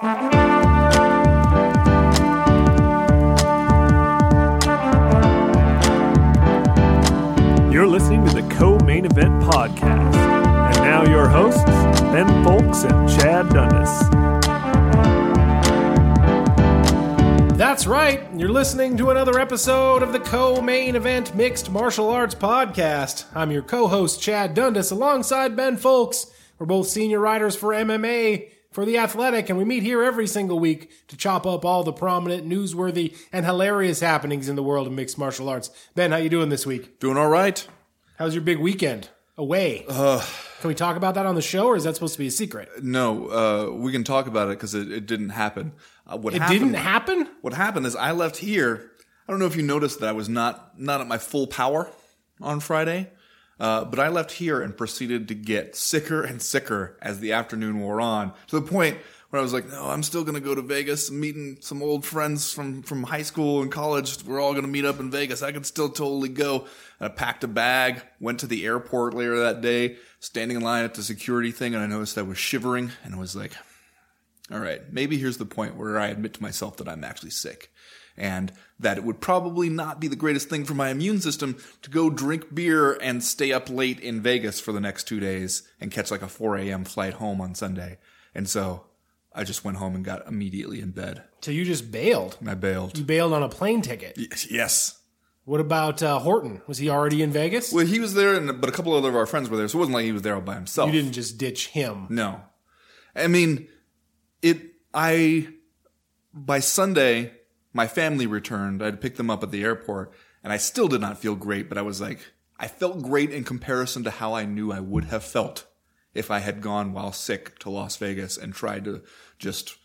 You're listening to the Co Main Event Podcast. And now your hosts, Ben Fowlkes and Chad Dundas. That's right. You're listening to another episode of the Co Main Event Mixed Martial Arts Podcast. I'm your co host, Chad Dundas, alongside Ben Fowlkes. We're both senior writers for MMA for The Athletic, and we meet here every single week to chop up all the prominent, newsworthy, and hilarious happenings in the world of mixed martial arts. Ben, how you doing this week? Doing all right. How's your big weekend? Away. Can we talk about that on the show, or is that supposed to be a secret? No, uh, we can talk about it because it, it didn't happen. Uh, what It happened, didn't happen? What happened is I left here. I don't know if you noticed that I was not not at my full power on Friday, uh, but I left here and proceeded to get sicker and sicker as the afternoon wore on to the point where I was like, "No, I'm still going to go to Vegas. Meeting some old friends from from high school and college. We're all going to meet up in Vegas. I could still totally go." And I packed a bag, went to the airport later that day, standing in line at the security thing, and I noticed I was shivering, and I was like, all right, maybe here's the point where I admit to myself that I'm actually sick. And that it would probably not be the greatest thing for my immune system to go drink beer and stay up late in Vegas for the next two days and catch like a 4 a.m. flight home on Sunday. And so I just went home and got immediately in bed. So you just bailed. I bailed. You bailed on a plane ticket. Yes. What about uh, Horton? Was he already in Vegas? Well, he was there, and, but a couple other of our friends were there, so it wasn't like he was there all by himself. You didn't just ditch him. No. I mean, it, I, by Sunday, my family returned. I'd picked them up at the airport and I still did not feel great, but I was like, I felt great in comparison to how I knew I would have felt if I had gone while sick to Las Vegas and tried to just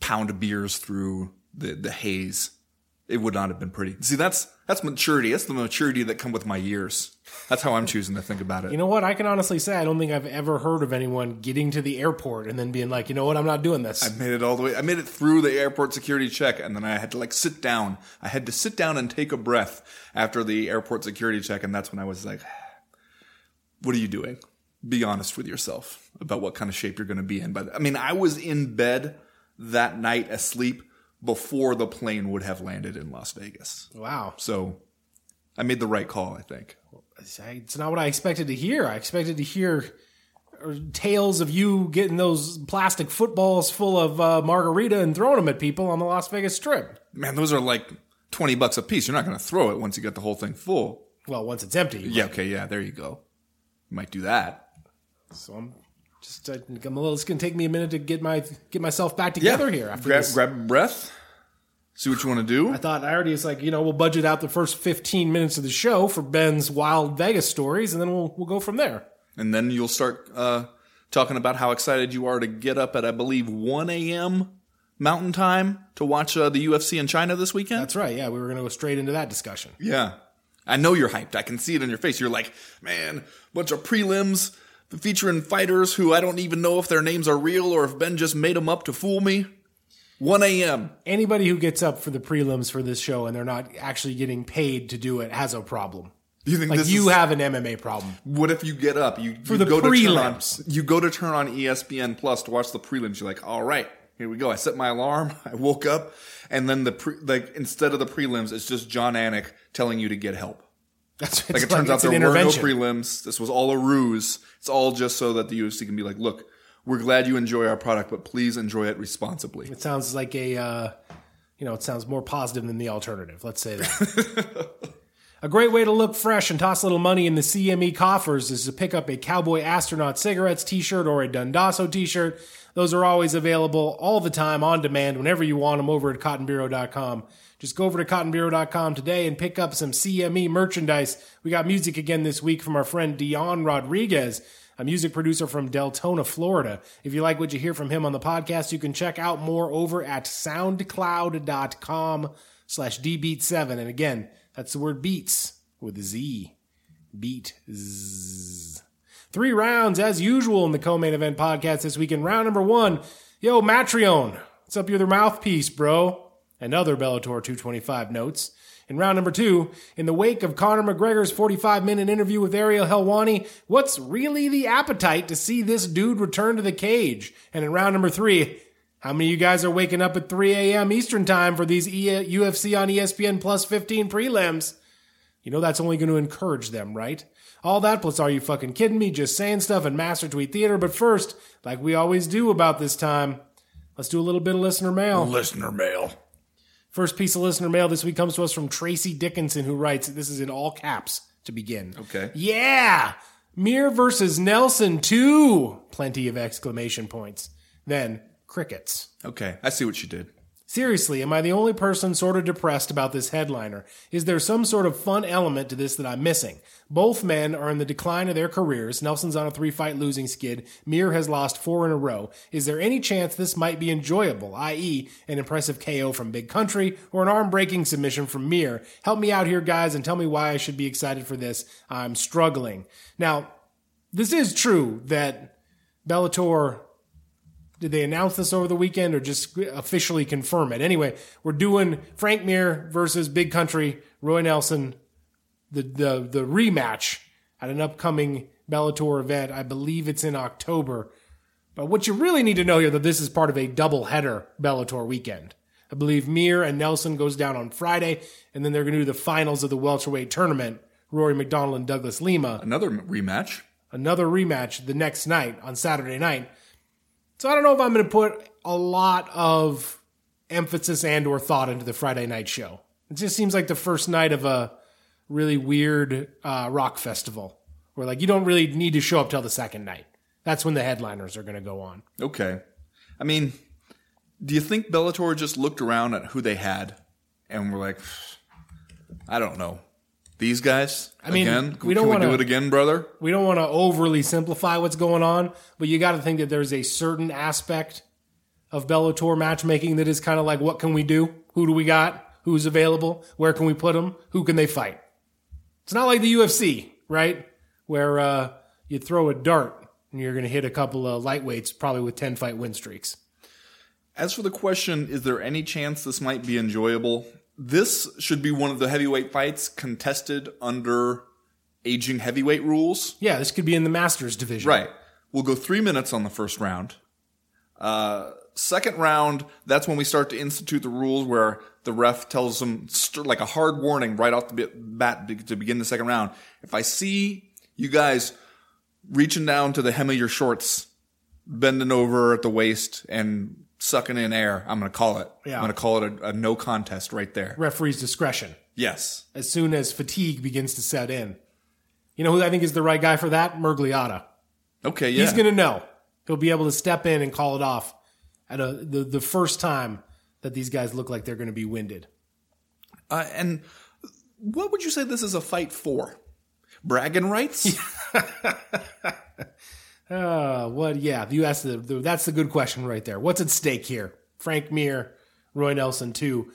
pound beers through the, the haze. It would not have been pretty. See, that's, that's maturity. That's the maturity that come with my years. That's how I'm choosing to think about it. You know what? I can honestly say I don't think I've ever heard of anyone getting to the airport and then being like, you know what? I'm not doing this. I made it all the way. I made it through the airport security check, and then I had to like sit down. I had to sit down and take a breath after the airport security check, and that's when I was like, "What are you doing? Be honest with yourself about what kind of shape you're going to be in." But I mean, I was in bed that night asleep before the plane would have landed in Las Vegas. wow. So I made the right call, I think. It's not what I expected to hear. I expected to hear tales of you getting those plastic footballs full of uh, margarita and throwing them at people on the Las Vegas Strip. Man, those are like twenty bucks a piece. You're not going to throw it once you get the whole thing full. Well, once it's empty. Yeah, okay, yeah, there you go. You might do that. So I'm just, uh, I'm a little, it's going to take me a minute to get my get myself back together here after grab, this. grab a breath. See what you want to do. I thought I already was like, you know, we'll budget out the first 15 minutes of the show for Ben's wild Vegas stories, and then we'll we'll go from there. and then you'll start uh, talking about how excited you are to get up at, I believe, 1 a.m. Mountain Time to watch uh, the UFC in China this weekend. That's right. Yeah, we were going to go straight into that discussion. yeah. I know you're hyped. I can see it in your face. You're like, man, bunch of prelims featuring fighters who I don't even know if their names are real or if Ben just made them up to fool me. 1 a.m. Anybody who gets up for the prelims for this show and they're not actually getting paid to do it has a problem. You think Like you is, have an MMA problem. What if you get up, you, you the go to turn on, prelims. you go to turn on ESPN Plus to watch the prelims. You're like, all right, here we go. I set my alarm. I woke up, and then the pre, like instead of the prelims, it's just Jon Anik telling you to get help. That's Like it turns out there were no prelims. This was all a ruse. It's all just so that the UFC can be like, look, we're glad you enjoy our product, but please enjoy it responsibly. It sounds like a, uh, you know, it sounds more positive than the alternative. Let's say that. a great way to look fresh and toss a little money in the CME coffers is to pick up a Cowboy Astronaut Cigarettes t-shirt or a Dundasso t-shirt. Those are always available all the time on demand whenever you want them over at cottonbureau.com. Just go over to cottonbureau.com today and pick up some CME merchandise. We got music again this week from our friend Dion Rodriguez, a music producer from Deltona, Florida. If you like what you hear from him on the podcast, you can check out more over at soundcloud.com slash dbeat7. And again, that's the word beats with a Z. Beat z. Three rounds as usual in the co-main event podcast this week. In round number one, yo, Mitrione, what's up your mouthpiece, bro? And other Bellator 225 notes. In round number two, in the wake of Conor McGregor's 45 minute interview with Ariel Helwani, what's really the appetite to see this dude return to the cage? And in round number three, How many of you guys are waking up at 3 a.m. Eastern time for these UFC on ESPN plus 15 prelims? You know that's only going to encourage them, right? All that plus are you fucking kidding me? Just saying stuff in Master Tweet Theater. But first, like we always do about this time, let's do a little bit of listener mail. Listener mail. First piece of listener mail this week comes to us from Tracy Dickinson, who writes, this is in all caps to begin. Okay. Yeah! Mir versus Nelson too! Plenty of exclamation points. Then, crickets. Okay, I see what you did. Seriously, am I the only person sort of depressed about this headliner? Is there some sort of fun element to this that I'm missing? Both men are in the decline of their careers. Nelson's on a three fight losing skid. Mir has lost four in a row. Is there any chance this might be enjoyable, i.e., an impressive KO from Big Country or an arm breaking submission from Mir? Help me out here, guys, and tell me why I should be excited for this. I'm struggling. Now, this is true that Bellator did they announce this over the weekend or just officially confirm it? Anyway, we're doing Frank Mir versus Big Country, Roy Nelson, the the the rematch at an upcoming Bellator event. I believe it's in October. But what you really need to know here that this is part of a double header Bellator weekend. I believe Mir and Nelson goes down on Friday, and then they're going to do the finals of the welterweight tournament. Rory MacDonald and Douglas Lima. Another rematch. Another rematch the next night on Saturday night. So I don't know if I'm going to put a lot of emphasis and or thought into the Friday night show. It just seems like the first night of a really weird uh, rock festival where like you don't really need to show up till the second night. That's when the headliners are going to go on. Okay. I mean, do you think Bellator just looked around at who they had and were like, I don't know, these guys? I mean, again? we don't wanna- do it again, brother? We don't want to overly simplify what's going on, but you got to think that there's a certain aspect of Bellator matchmaking that is kind of like, what can we do? Who do we got? Who's available? Where can we put them? Who can they fight? It's not like the UFC, right? Where uh, you throw a dart and you're going to hit a couple of lightweights, probably with 10 fight win streaks. As for the question, is there any chance this might be enjoyable? This should be one of the heavyweight fights contested under aging heavyweight rules. Yeah, this could be in the Masters division. Right. We'll go three minutes on the first round. Uh, second round, that's when we start to institute the rules where the ref tells them st- like a hard warning right off the bat to begin the second round. If I see you guys reaching down to the hem of your shorts, bending over at the waist and sucking in air, I'm going to call it. Yeah. I'm going to call it a, a no contest right there. Referee's discretion Yes. as soon as fatigue begins to set in. You know who I think is the right guy for that? Miragliotta. Okay. Yeah. He's going to know. He'll be able to step in and call it off at a, the, the first time that these guys look like they're going to be winded. Uh, and what would you say this is a fight for? Bragging rights? Uh, what? Yeah, you asked the, the that's the good question right there. What's at stake here? Frank Mir, Roy Nelson, too.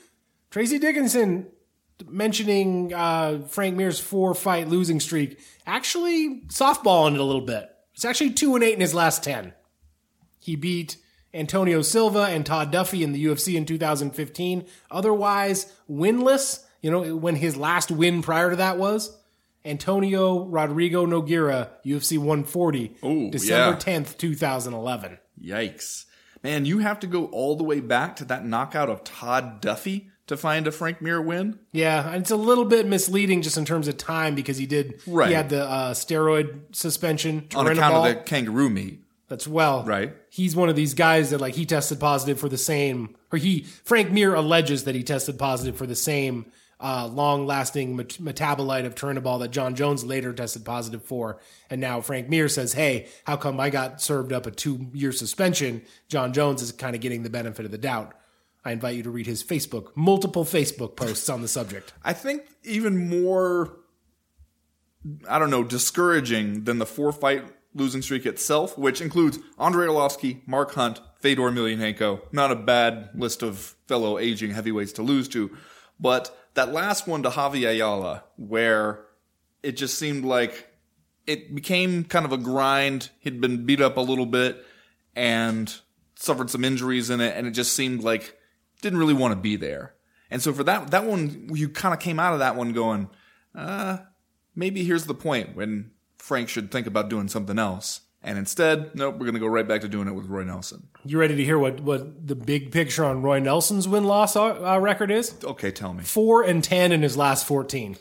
Tracy Dickinson mentioning uh, Frank Mir's four fight losing streak. Actually, softballing it a little bit. It's actually two and eight in his last ten. He beat Antonio Silva and Todd Duffy in the UFC in 2015. Otherwise, winless. You know when his last win prior to that was Antonio Rodrigo Nogueira, UFC 140, Ooh, December yeah. 10th, 2011. Yikes. Man, you have to go all the way back to that knockout of Todd Duffy to find a Frank Mir win? Yeah, and it's a little bit misleading just in terms of time because he did. Right. He had the uh, steroid suspension. On account of the kangaroo meat. That's well. Right. He's one of these guys that like he tested positive for the same, or he Frank Mir alleges that he tested positive for the same uh, long-lasting met- metabolite of Turinabol that Jon Jones later tested positive for, and now Frank Mir says, "Hey, how come I got served up a two-year suspension? Jon Jones is kind of getting the benefit of the doubt." I invite you to read his Facebook, multiple Facebook posts on the subject. I think even more, I don't know, discouraging than the four fight losing streak itself, which includes Andrei Arlovsky, Mark Hunt, Fedor Emelianenko. Not a bad list of fellow aging heavyweights to lose to. But that last one to Javi Ayala, where it just seemed like it became kind of a grind. He'd been beat up a little bit and suffered some injuries in it, and it just seemed like didn't really want to be there. And so for that that one, you kind of came out of that one going, uh, maybe here's the point when Frank should think about doing something else. And instead, nope, we're going to go right back to doing it with Roy Nelson. You ready to hear what, what the big picture on Roy Nelson's win loss uh, record is? Okay, tell me. Four and ten in his last fourteen.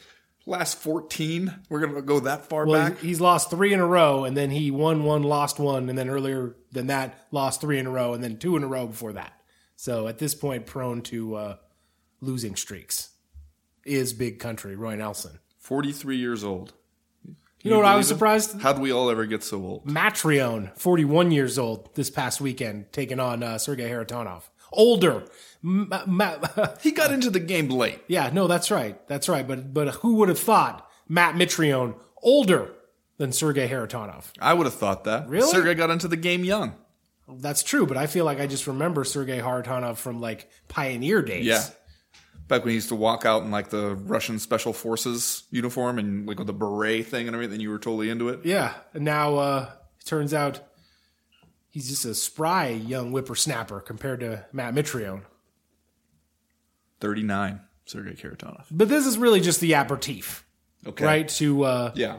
Last 14? We're going to go that far Well, back? he's lost three in a row, and then he won one, lost one, and then earlier than that, lost three in a row, and then two in a row before that. So at this point, prone to uh, losing streaks is big country. Roy Nelson. 43 years old. You know what I was surprised? How'd we all ever get so old? Mitrione, 41 years old, this past weekend, taking on uh, Sergei Kharitonov. Older. M- ma- He got into the game late. yeah, no, that's right. That's right. But but who would have thought Matt Mitrione older than Sergei Kharitonov? I would have thought that. Really? Sergey got into the game young. That's true, but I feel like I just remember Sergei Kharitonov from like pioneer days. Yeah. Back when he used to walk out in like the Russian special forces uniform and like with the beret thing and everything, you were totally into it. Yeah. And now uh it turns out he's just a spry young whippersnapper compared to Matt Mitrione. 39, Sergey Kharitonov. But this is really just the aperitif, Okay. right? To uh Yeah.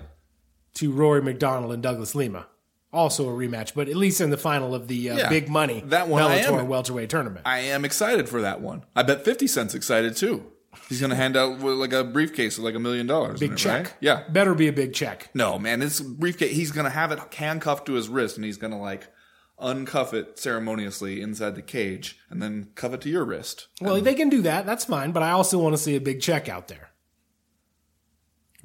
to Rory MacDonald and Douglas Lima. Also a rematch, but at least in the final of the uh, Yeah. big money That one Bellator am- welterweight tournament. I am excited for that one. I bet 50 Cent's excited too. He's going to hand out like a briefcase of like a million dollars. big it, check. right? Yeah. Better be a big check. No, man, this briefcase, he's going to have it handcuffed to his wrist and he's going to like uncuff it ceremoniously inside the cage and then cuff it to your wrist. Well, they can do that. That's fine. But I also want to see a big check out there.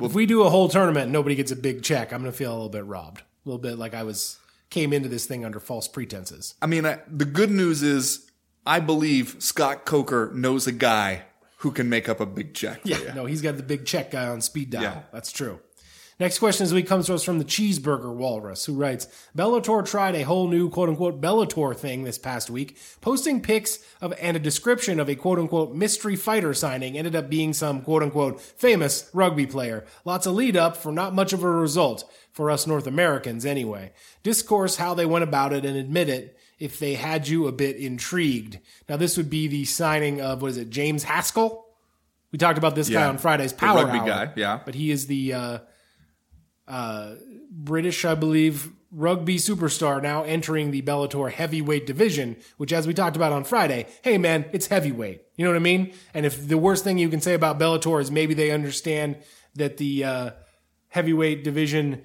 if we do a whole tournament and nobody gets a big check, I'm going to feel a little bit robbed. A little bit like I was came into this thing under false pretenses. I mean, I, the good news is I believe Scott Coker knows a guy who can make up a big check. For you. No, he's got the big check guy on speed dial. Yeah. That's true. Next question this week comes to us from the Cheeseburger Walrus, who writes Bellator tried a whole new quote unquote Bellator thing this past week, posting pics of and a description of a quote unquote mystery fighter signing ended up being some quote unquote famous rugby player. Lots of lead up for not much of a result, for us North Americans anyway. Discourse how they went about it and admit it if they had you a bit intrigued. Now, this would be the signing of, what is it, James Haskell? We talked about this guy on Friday's The Power rugby Hour, guy, yeah. But he is the uh, uh, British, I believe, rugby superstar now entering the Bellator heavyweight division, which, as we talked about on Friday, hey man, it's heavyweight. You know what I mean? And if the worst thing you can say about Bellator is maybe they understand that the uh, heavyweight division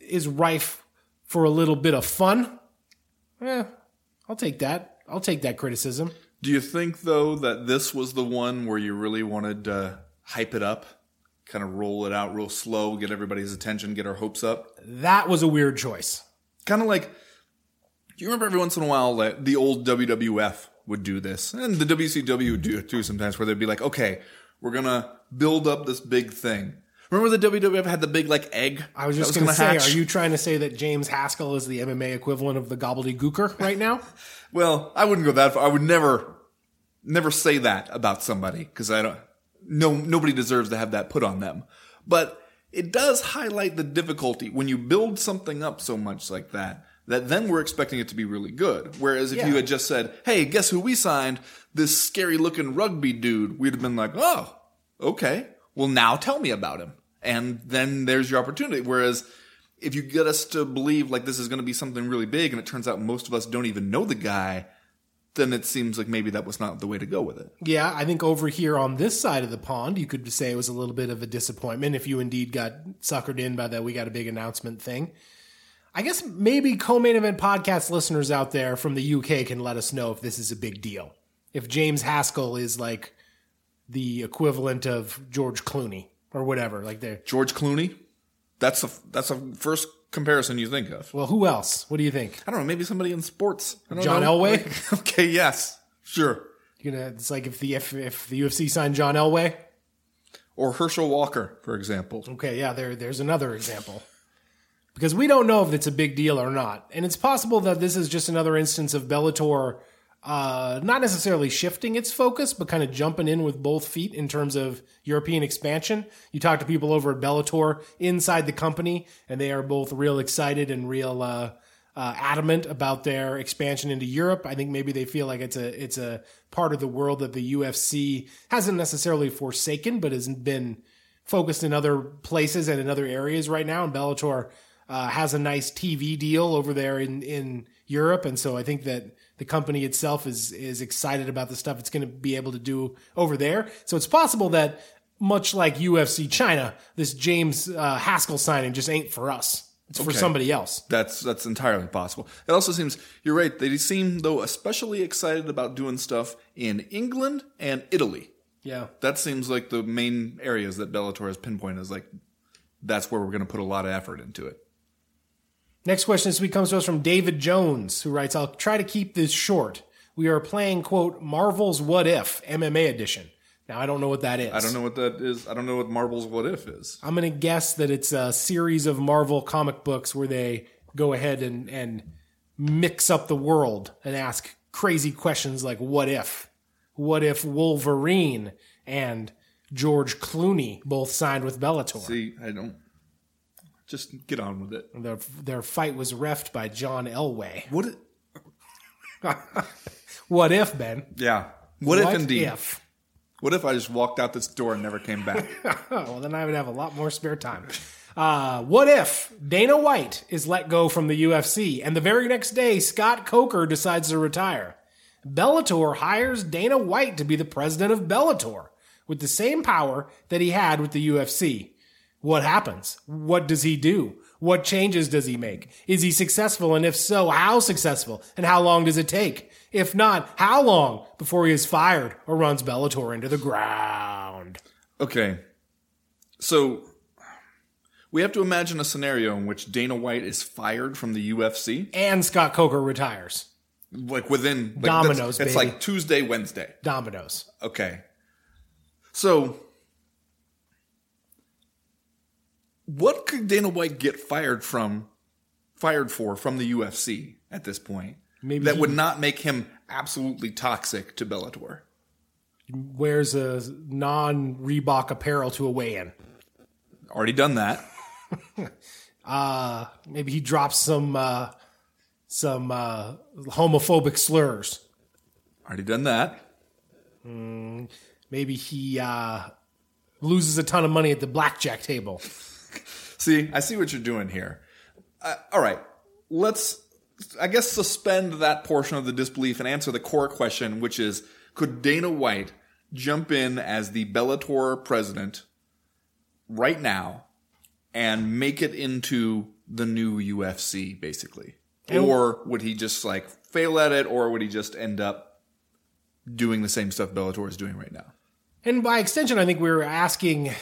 is rife for a little bit of fun, eh, I'll take that. I'll take that criticism. Do you think though that this was the one where you really wanted to hype it up, kind of roll it out real slow, get everybody's attention, get our hopes up? That was a weird choice. Kind of like, do you remember every once in a while that the old WWF would do this, and the WCW would do it too sometimes, where they'd be like, okay, we're gonna build up this big thing. Remember the WWF had the big like egg? I was just going to say, hatch? are you trying to say that James Haskell is the MMA equivalent of the gobbledygooker right now? Well, I wouldn't go that far. I would never, never say that about somebody because I don't. No, nobody deserves to have that put on them. But it does highlight the difficulty when you build something up so much like that. That then we're expecting it to be really good. Whereas if Yeah. you had just said, "Hey, guess who we signed? This scary-looking rugby dude," we'd have been like, "Oh, okay. Well, now tell me about him." And then there's your opportunity. Whereas if you get us to believe like this is going to be something really big, and it turns out most of us don't even know the guy, then it seems like maybe that was not the way to go with it. Yeah, I think over here on this side of the pond, you could say it was a little bit of a disappointment if you indeed got suckered in by that we got a big announcement thing. I guess maybe co-main event podcast listeners out there from the UK can let us know if this is a big deal. If James Haskell is like the equivalent of George Clooney or whatever, like they're George Clooney, that's a that's a first comparison you think of. well, who else? What do you think? I don't know, maybe somebody in sports. I don't John know. Elway? Like, okay, yes, sure. You know, it's like if the if, if the UFC signed John Elway. Or Herschel Walker, for example. Okay, yeah, there there's another example. Because we don't know if it's a big deal or not. And it's possible that this is just another instance of Bellator uh, not necessarily shifting its focus, but kind of jumping in with both feet in terms of European expansion. You talk to people over at Bellator inside the company, and they are both real excited and real uh, uh, adamant about their expansion into Europe. I think maybe they feel like it's a it's a part of the world that the UFC hasn't necessarily forsaken, but has been focused in other places and in other areas right now. And Bellator uh, has a nice TV deal over there in in Europe, and so I think that the company itself is is excited about the stuff it's going to be able to do over there. So it's possible that much like UFC China, this James uh, Haskell signing just ain't for us. It's for somebody else. That's that's entirely possible. It also seems you're right. They seem though especially excited about doing stuff in England and Italy. Yeah. That seems like the main areas that Bellator has pinpointed as like that's where we're going to put a lot of effort into it. Next question this week comes to us from David Jones, who writes, I'll try to keep this short. We are playing, quote, Marvel's What If MMA edition. Now, I don't know what that is. I don't know what that is. I don't know what Marvel's What If is. I'm going to guess that it's a series of Marvel comic books where they go ahead and, and mix up the world and ask crazy questions like, what if? What if Wolverine and George Clooney both signed with Bellator? See, I don't. Just get on with it. Their, their fight was refed by John Elway. What? It, What if, Ben? yeah. What, if indeed? if? What if I just walked out this door and never came back? Well, then I would have a lot more spare time. Uh, what if Dana White is let go from the UFC and the very next day Scott Coker decides to retire? Bellator hires Dana White to be the president of Bellator with the same power that he had with the UFC. What happens? What does he do? What changes does he make? Is he successful? And if so, how successful? And how long does it take? If not, how long before he is fired or runs Bellator into the ground? Okay. So we have to imagine a scenario in which Dana White is fired from the UFC, And Scott Coker retires. like within like Dominoes, It's like Tuesday, Wednesday. Dominoes. Okay. So what could Dana White get fired from fired for from the UFC at this point? Maybe that he- would not make him absolutely toxic to Bellator. Wears a non Reebok apparel to a weigh in. Already done that. Uh, maybe he drops some uh, some uh, homophobic slurs. Already done that. Maybe he uh, loses a ton of money at the blackjack table. See, I see what you're doing here. Uh, all right, let's, I guess, suspend that portion of the disbelief and answer the core question, which is could Dana White jump in as the Bellator president right now and make it into the new UFC, basically? or would he just like fail at it, or would he just end up doing the same stuff Bellator is doing right now? And by extension, I think we were asking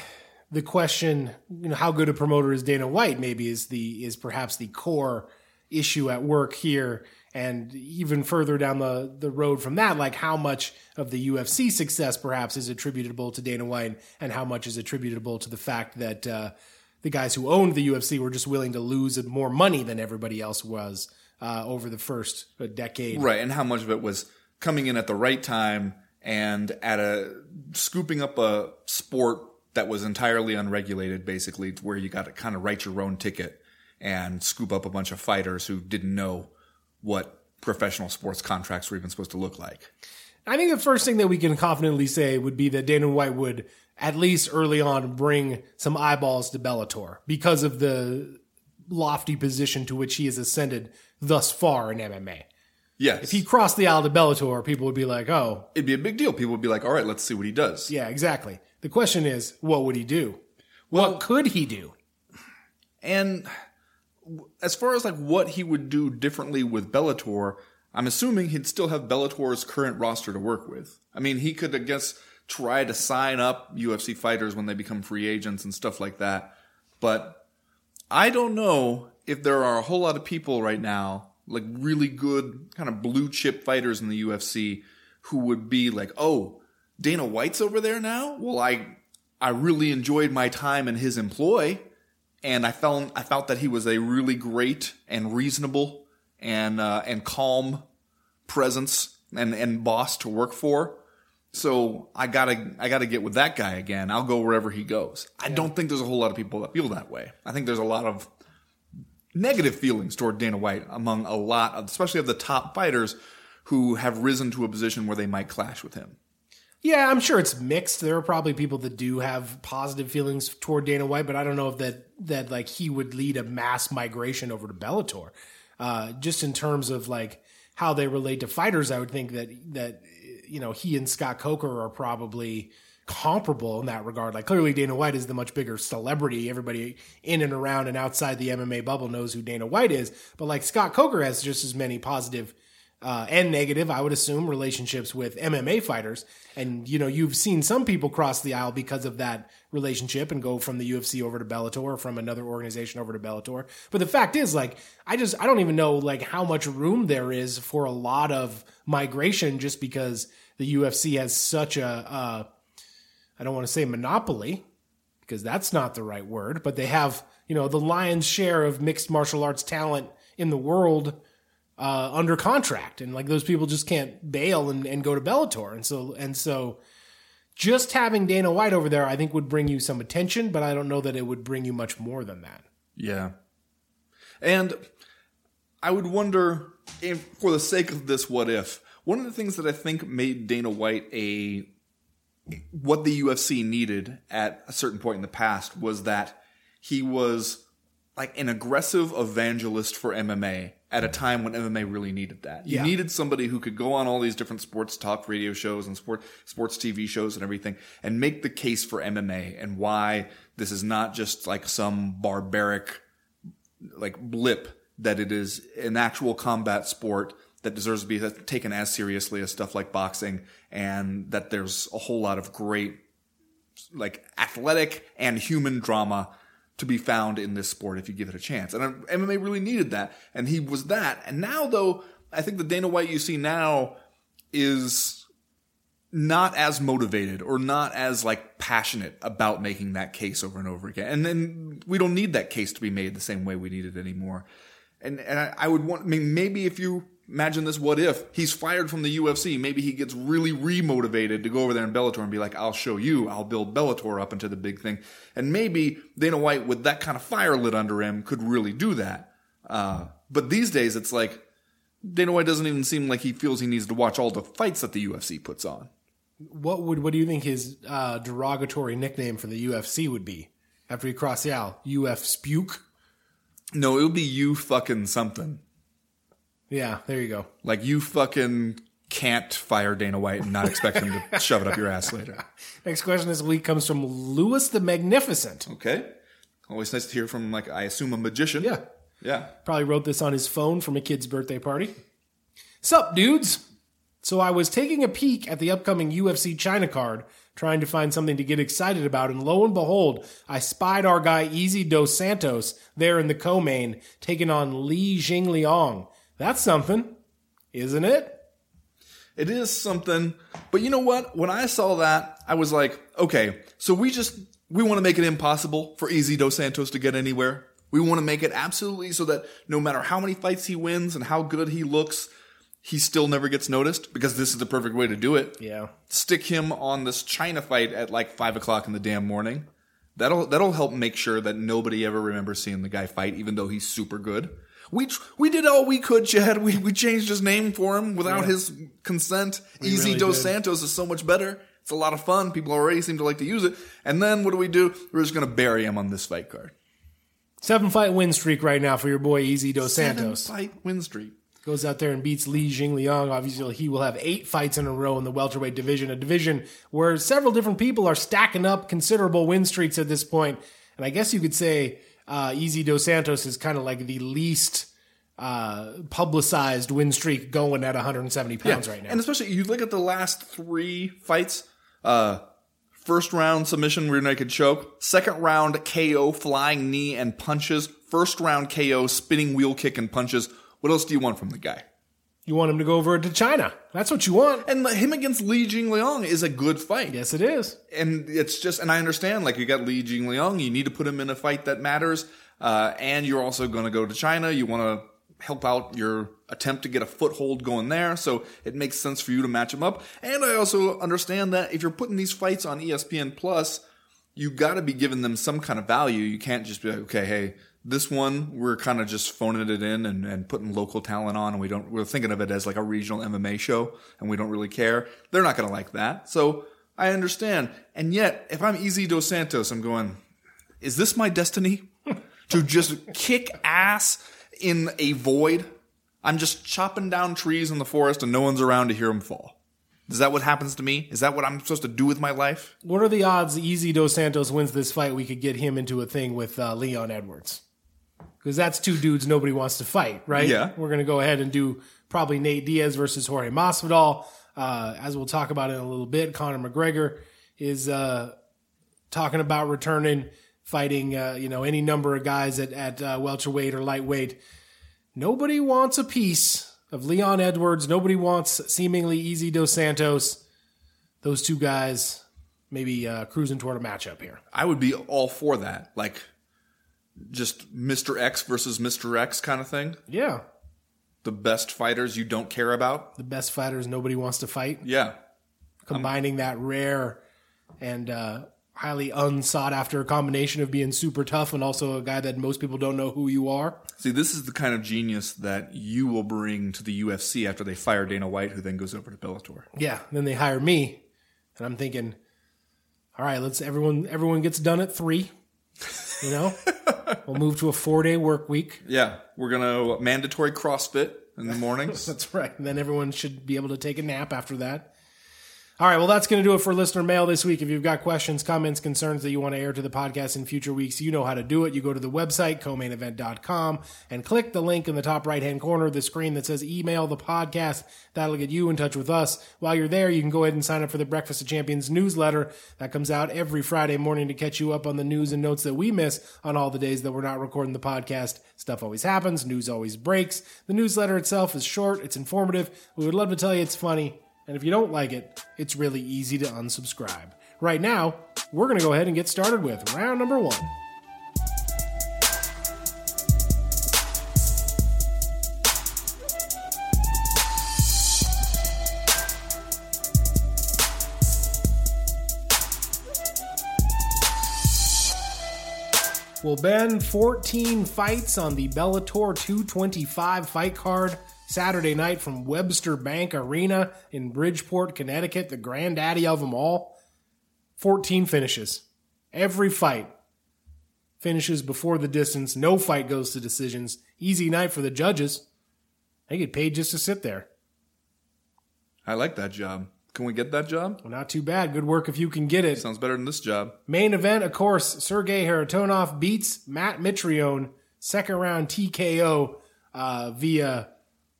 the question, you know, how good a promoter is Dana White? Maybe is the is perhaps the core issue at work here, and even further down the the road from that, like how much of the UFC success perhaps is attributable to Dana White, and how much is attributable to the fact that uh, the guys who owned the UFC were just willing to lose more money than everybody else was uh, over the first uh, decade. Right, and how much of it was coming in at the right time and at a scooping up a sport that was entirely unregulated, basically, to where you got to kind of write your own ticket and scoop up a bunch of fighters who didn't know what professional sports contracts were even supposed to look like. I think the first thing that we can confidently say would be that Dana White would, at least early on, bring some eyeballs to Bellator because of the lofty position to which he has ascended thus far in MMA. Yes, If he crossed the aisle to Bellator, people would be like, oh, it'd be a big deal. People would be like, "All right, let's see what he does." yeah, exactly. The question is, what would he do? what could he do? And as far as like what he would do differently with Bellator, I'm assuming he'd still have Bellator's current roster to work with. I mean, he could, I guess, try to sign up UFC fighters when they become free agents and stuff like that. But I don't know if there are a whole lot of people right now, like really good kind of blue chip fighters in the UFC, who would be like, "Oh, Dana White's over there now." Well, I I really enjoyed my time in his employ and I felt I felt that he was a really great and reasonable and uh, and calm presence and and boss to work for. So I gotta I gotta get with that guy again. I'll go wherever he goes. I don't think there's a whole lot of people that feel that way. I think there's a lot of negative feelings toward Dana White among a lot, of, especially of the top fighters who have risen to a position where they might clash with him. Yeah, I'm sure it's mixed. There are probably people that do have positive feelings toward Dana White, but I don't know if that that like he would lead a mass migration over to Bellator. Uh, just in terms of like how they relate to fighters, I would think that that you know he and Scott Coker are probably comparable in that regard. Like clearly Dana White is the much bigger celebrity. Everybody in and around and outside the MMA bubble knows who Dana White is. But like Scott Coker has just as many positive uh, and negative, I would assume, relationships with MMA fighters. And, you know, you've seen some people cross the aisle because of that relationship and go from the UFC over to Bellator or from another organization over to Bellator. But the fact is, like, I just, I don't even know, like, how much room there is for a lot of migration just because the UFC has such a, uh, I don't want to say monopoly because that's not the right word, but they have, you know, the lion's share of mixed martial arts talent in the world uh, under contract, and like those people just can't bail and, and go to Bellator, and so and so just having Dana White over there, I think would bring you some attention, but I don't know that it would bring you much more than that. Yeah. And I would wonder, if, for the sake of this what if, one of the things that I think made Dana White a what the UFC needed at a certain point in the past was that he was like an aggressive evangelist for MMA at a time when MMA really needed that. You Yeah. needed somebody who could go on all these different sports talk radio shows and sport sports TV shows and everything and make the case for MMA and why this is not just like some barbaric like blip that it is an actual combat sport that deserves to be taken as seriously as stuff like boxing and that there's a whole lot of great like athletic and human drama to be found in this sport if you give it a chance. And uh, MMA really needed that. And he was that. And now though, I think the Dana White you see now is not as motivated or not as like passionate about making that case over and over again. And then we don't need that case to be made the same way we need it anymore. And and I, I would want. I mean, maybe if you imagine this, what if he's fired from the UFC? Maybe he gets really remotivated to go over there in Bellator and be like, "I'll show you. I'll build Bellator up into the big thing." And maybe Dana White, with that kind of fire lit under him, could really do that. Uh, but these days, it's like Dana White doesn't even seem like he feels he needs to watch all the fights that the UFC puts on. What would what do you think his uh, derogatory nickname for the UFC would be after he crossed the aisle? UF Spuke. No, it would be you fucking something. Yeah, there you go. Like you fucking can't fire Dana White and not expect him to shove it up your ass later. Next question this week comes from Louis the Magnificent. Okay. Always nice to hear from like I assume a magician. Yeah. Yeah. Probably wrote this on his phone from a kid's birthday party. Sup, dudes? So I was taking a peek at the upcoming UFC China card, trying to find something to get excited about, and lo and behold, I spied our guy Easy Dos Santos there in the co-main, taking on Li Jingliang. That's something, isn't it? It is something. But you know what? When I saw that, I was like, okay, so we just we want to make it impossible for Easy Dos Santos to get anywhere. We want to make it absolutely so that no matter how many fights he wins and how good he looks, he still never gets noticed because this is the perfect way to do it. Yeah. Stick him on this China fight at like five o'clock in the damn morning. That'll that'll help make sure that nobody ever remembers seeing the guy fight, even though he's super good. We tr- we did all we could, Chad. We we changed his name for him without his consent. Easy really Dos did. Santos is so much better. It's a lot of fun. People already seem to like to use it. And then what do we do? We're just gonna bury him on this fight card. Seven fight win streak right now for your boy Easy Dos Santos. Seven fight win streak. goes out there and beats Li Jingliang. Obviously, he will have eight fights in a row in the welterweight division, a division where several different people are stacking up considerable win streaks at this point. And I guess you could say uh, Easy Dos Santos is kind of like the least uh, publicized win streak going at 170 pounds right now. And especially you look at the last three fights. Uh, first round submission rear naked choke. Second round KO flying knee and punches. First round KO spinning wheel kick and punches. What else do you want from the guy? You want him to go over to China. That's what you want. And him against Li Jingliang is a good fight. Yes, it is. And it's just, and I understand, like you got Li Jingliang, you need to put him in a fight that matters. Uh, and you're also going to go to China. You want to help out your attempt to get a foothold going there. So it makes sense for you to match him up. And I also understand that if you're putting these fights on ESPN Plus, you got to be giving them some kind of value. You can't just be like, okay, hey, this one we're kind of just phoning it in and, and putting local talent on, and we don't we're thinking of it as like a regional MMA show, and we don't really care. They're not going to like that. So I understand. And yet, if I'm Easy Dos Santos, I'm going, is this my destiny? to just kick ass in a void? I'm just chopping down trees in the forest and no one's around to hear them fall. Is that what happens to me? Is that what I'm supposed to do with my life? What are the odds Easy Dos Santos wins this fight? We could get him into a thing with uh, Leon Edwards. Because that's two dudes nobody wants to fight, right? Yeah. We're going to go ahead and do probably Nate Diaz versus Jorge Masvidal. Uh, as we'll talk about in a little bit, Conor McGregor is uh, talking about returning, fighting, uh, you know, any number of guys at, at uh, welterweight or lightweight. Nobody wants a piece of Leon Edwards. Nobody wants seemingly easy Dos Santos. Those two guys maybe uh, cruising toward a matchup here. I would be all for that. Like, just Mr. X versus Mr. X kind of thing. Yeah. The best fighters you don't care about. The best fighters nobody wants to fight. Yeah. Combining that rare and uh, highly unsought after combination of being super tough and also a guy that most people don't know who you are. See, this is the kind of genius that you will bring to the UFC after they fire Dana White, who then goes over to Bellator. Yeah. Then they hire me, and I'm thinking, all right, let's everyone everyone gets done at three. You know, we'll move to a four day work week. Yeah, we're gonna mandatory CrossFit in the mornings. That's right. And then everyone should be able to take a nap after that. All right, well, that's going to do it for listener mail this week. If you've got questions, comments, concerns that you want to air to the podcast in future weeks, you know how to do it. You go to the website, comainevent.com, and click the link in the top right hand corner of the screen that says email the podcast. That'll get you in touch with us. While you're there, you can go ahead and sign up for the Breakfast of Champions newsletter that comes out every Friday morning to catch you up on the news and notes that we miss on all the days that we're not recording the podcast. Stuff always happens, news always breaks. The newsletter itself is short, it's informative. We would love to tell you it's funny. And if you don't like it, it's really easy to unsubscribe. Right now, we're going to go ahead and get started with round number one. Well, Ben, 14 fights on the Bellator 225 fight card. Saturday night from Webster Bank Arena in Bridgeport, Connecticut, the granddaddy of them all. 14 finishes. Every fight finishes before the distance. No fight goes to decisions. Easy night for the judges. They get paid just to sit there. I like that job. Can we get that job? Well, not too bad. Good work if you can get it. Sounds better than this job. Main event, of course, Sergey Kharitonov beats Matt Mitrione, second round TKO uh, via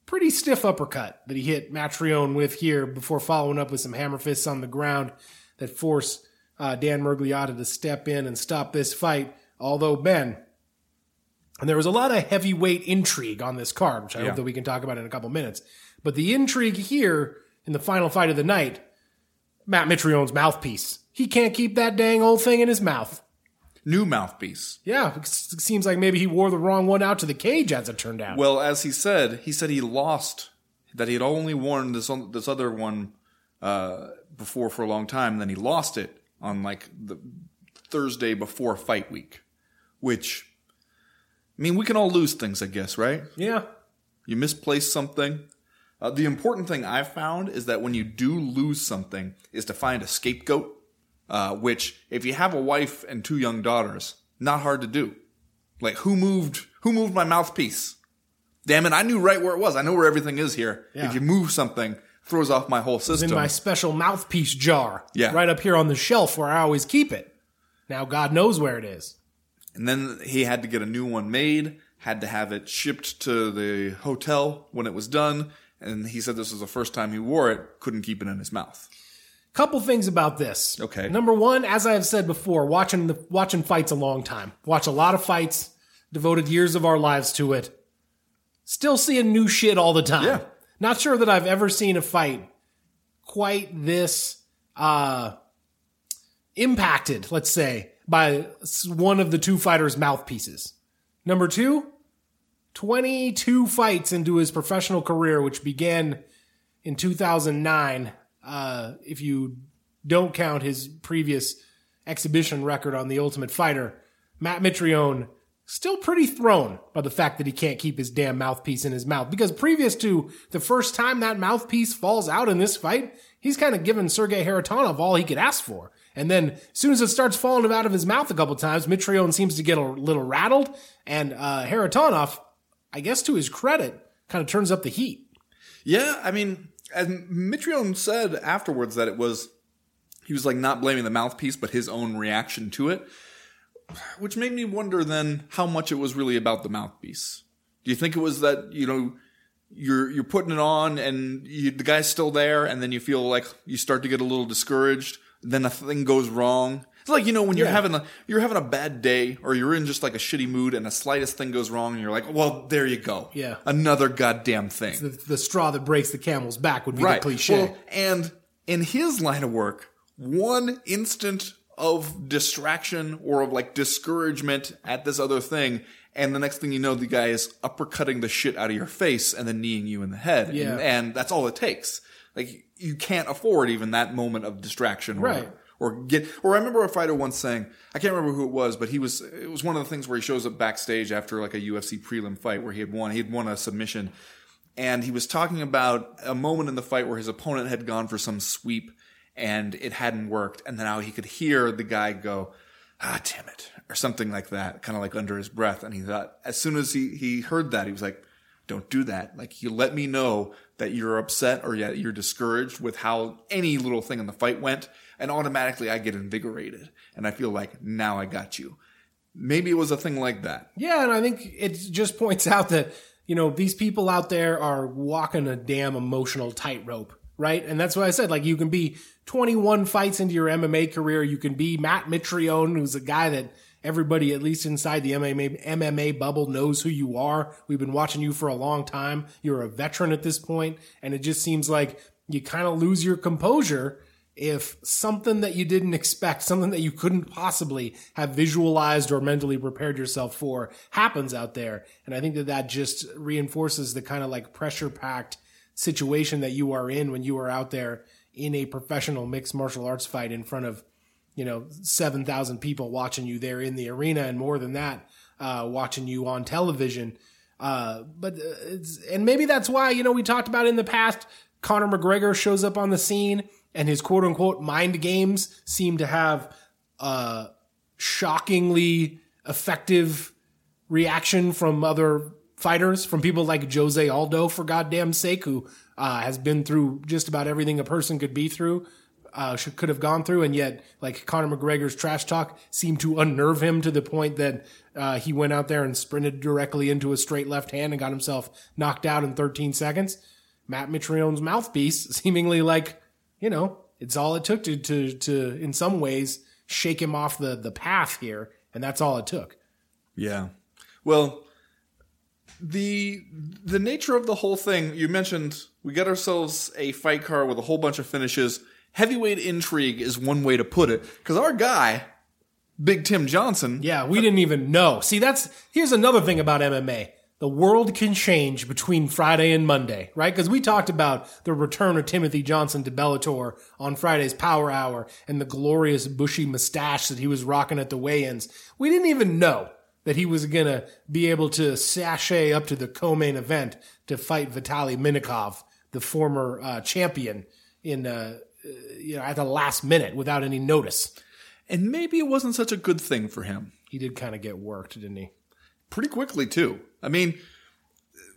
pretty stiff uppercut that he hit Mitrione with here before following up with some hammer fists on the ground that force uh, Dan Miragliotta to step in and stop this fight. Although Ben, and there was a lot of heavyweight intrigue on this card, which I Yeah. hope that we can talk about in a couple minutes. But the intrigue here in the final fight of the night, Matt Mitrione's mouthpiece. He can't keep that dang old thing in his mouth. New mouthpiece. Yeah, it seems like maybe he wore the wrong one out to the cage as it turned out. Well, as he said, he said he lost that he had only worn this on- this other one uh, before for a long time. And then he lost it on like the Thursday before fight week, which I mean, we can all lose things, I guess, right? yeah. You misplace something. Uh, the important thing I've found is that when you do lose something, is to find a scapegoat. Uh, which, if you have a wife and two young daughters, not hard to do. Like who moved? Who moved my mouthpiece? Damn it! I knew right where it was. I know where everything is here. Yeah. If you move something, throws off my whole It's in system. my special mouthpiece jar. Yeah. Right up here on the shelf where I always keep it. Now God knows where it is. And then he had to get a new one made, had to have it shipped to the hotel when it was done. And he said this was the first time he wore it, couldn't keep it in his mouth. Couple things about this. Okay. Number one, as I have said before, watching the watching fights a long time. Watch a lot of fights, devoted years of our lives to it. Still seeing new shit all the time. Yeah. Not sure that I've ever seen a fight quite this uh impacted, let's say, by one of the two fighters' mouthpieces. Number two, 22 fights into his professional career, which began in 2009. Uh, if you don't count his previous exhibition record on The Ultimate Fighter, Matt Mitrione still pretty thrown by the fact that he can't keep his damn mouthpiece in his mouth. Because previous to the first time that mouthpiece falls out in this fight, he's kind of given Sergey Kharitonov all he could ask for. And then as soon as it starts falling out of his mouth a couple times, Mitrione seems to get a little rattled. And uh, Kharitonov, I guess to his credit, kind of turns up the heat. Yeah, I mean, and Mitrione said afterwards that it was he was like not blaming the mouthpiece, but his own reaction to it, which made me wonder then how much it was really about the mouthpiece. Do you think it was that you know you're you're putting it on and you, the guy's still there, and then you feel like you start to get a little discouraged, then a thing goes wrong. It's like you know when you're Yeah. having a you're having a bad day or you're in just like a shitty mood and the slightest thing goes wrong and you're like, well, there you go, Yeah. another goddamn thing. The, the straw that breaks the camel's back would be right. the cliche. Well, and in his line of work, one instant of distraction or of like discouragement at this other thing, and the next thing you know, the guy is uppercutting the shit out of your face and then kneeing you in the head. Yeah. And, and that's all it takes. Like you can't afford even that moment of distraction. Right. Or get, or I remember a fighter once saying, I can't remember who it was, but he was, it was one of the things where he shows up backstage after like a UFC prelim fight where he had won, he had won a submission. And he was talking about a moment in the fight where his opponent had gone for some sweep and it hadn't worked. And now he could hear the guy go ah damn it or something like that kind of like under his breath. And he thought as soon as he he heard that he was like don't do that. Like you let me know that you're upset or yet you're discouraged with how any little thing in the fight went and automatically I get invigorated and I feel like now I got you maybe it was a thing like that Yeah, and I think it just points out that, you know, these people out there are walking a damn emotional tightrope, right? And that's what I said. Like, you can be 21 fights into your MMA career. You can be Matt Mitrione, who's a guy that everybody, at least inside the MMA, MMA bubble, knows who you are. We've been watching you for a long time. You're a veteran at this point, and it just seems like you kind of lose your composure if something that you didn't expect, something that you couldn't possibly have visualized or mentally prepared yourself for happens out there. And I think that that just reinforces the kind of like pressure packed situation that you are in when you are out there in a professional mixed martial arts fight in front of, you know, 7,000 people watching you there in the arena and more than that, uh, watching you on television. Uh, but uh, it's, and maybe that's why, you know, we talked about in the past, Conor McGregor shows up on the scene and his quote unquote mind games seem to have, a shockingly effective reaction from other fighters, from people like Jose Aldo, for goddamn sake, who uh, has been through just about everything a person could be through, uh, should, could have gone through, and yet, like Conor McGregor's trash talk seemed to unnerve him to the point that uh, he went out there and sprinted directly into a straight left hand and got himself knocked out in 13 seconds. Matt Mitrione's mouthpiece, seemingly like, you know, it's all it took to, to, to, in some ways, shake him off the, the path here, and that's all it took. Yeah. Well, the the nature of the whole thing, you mentioned we got ourselves a fight card with a whole bunch of finishes. Heavyweight intrigue is one way to put it cuz our guy Big Tim Johnson, Yeah, we didn't even know. See, that's here's another thing about MMA. The world can change between Friday and Monday, right? Because we talked about the return of Timothy Johnson to Bellator on Friday's Power Hour and the glorious bushy mustache that he was rocking at the weigh-ins. We didn't even know that he was gonna be able to sashay up to the co-main event to fight Vitaly Minakov, the former uh, champion, in uh, you know at the last minute without any notice. and maybe it wasn't such a good thing for him. He did kind of get worked, didn't he? Pretty quickly too. I mean,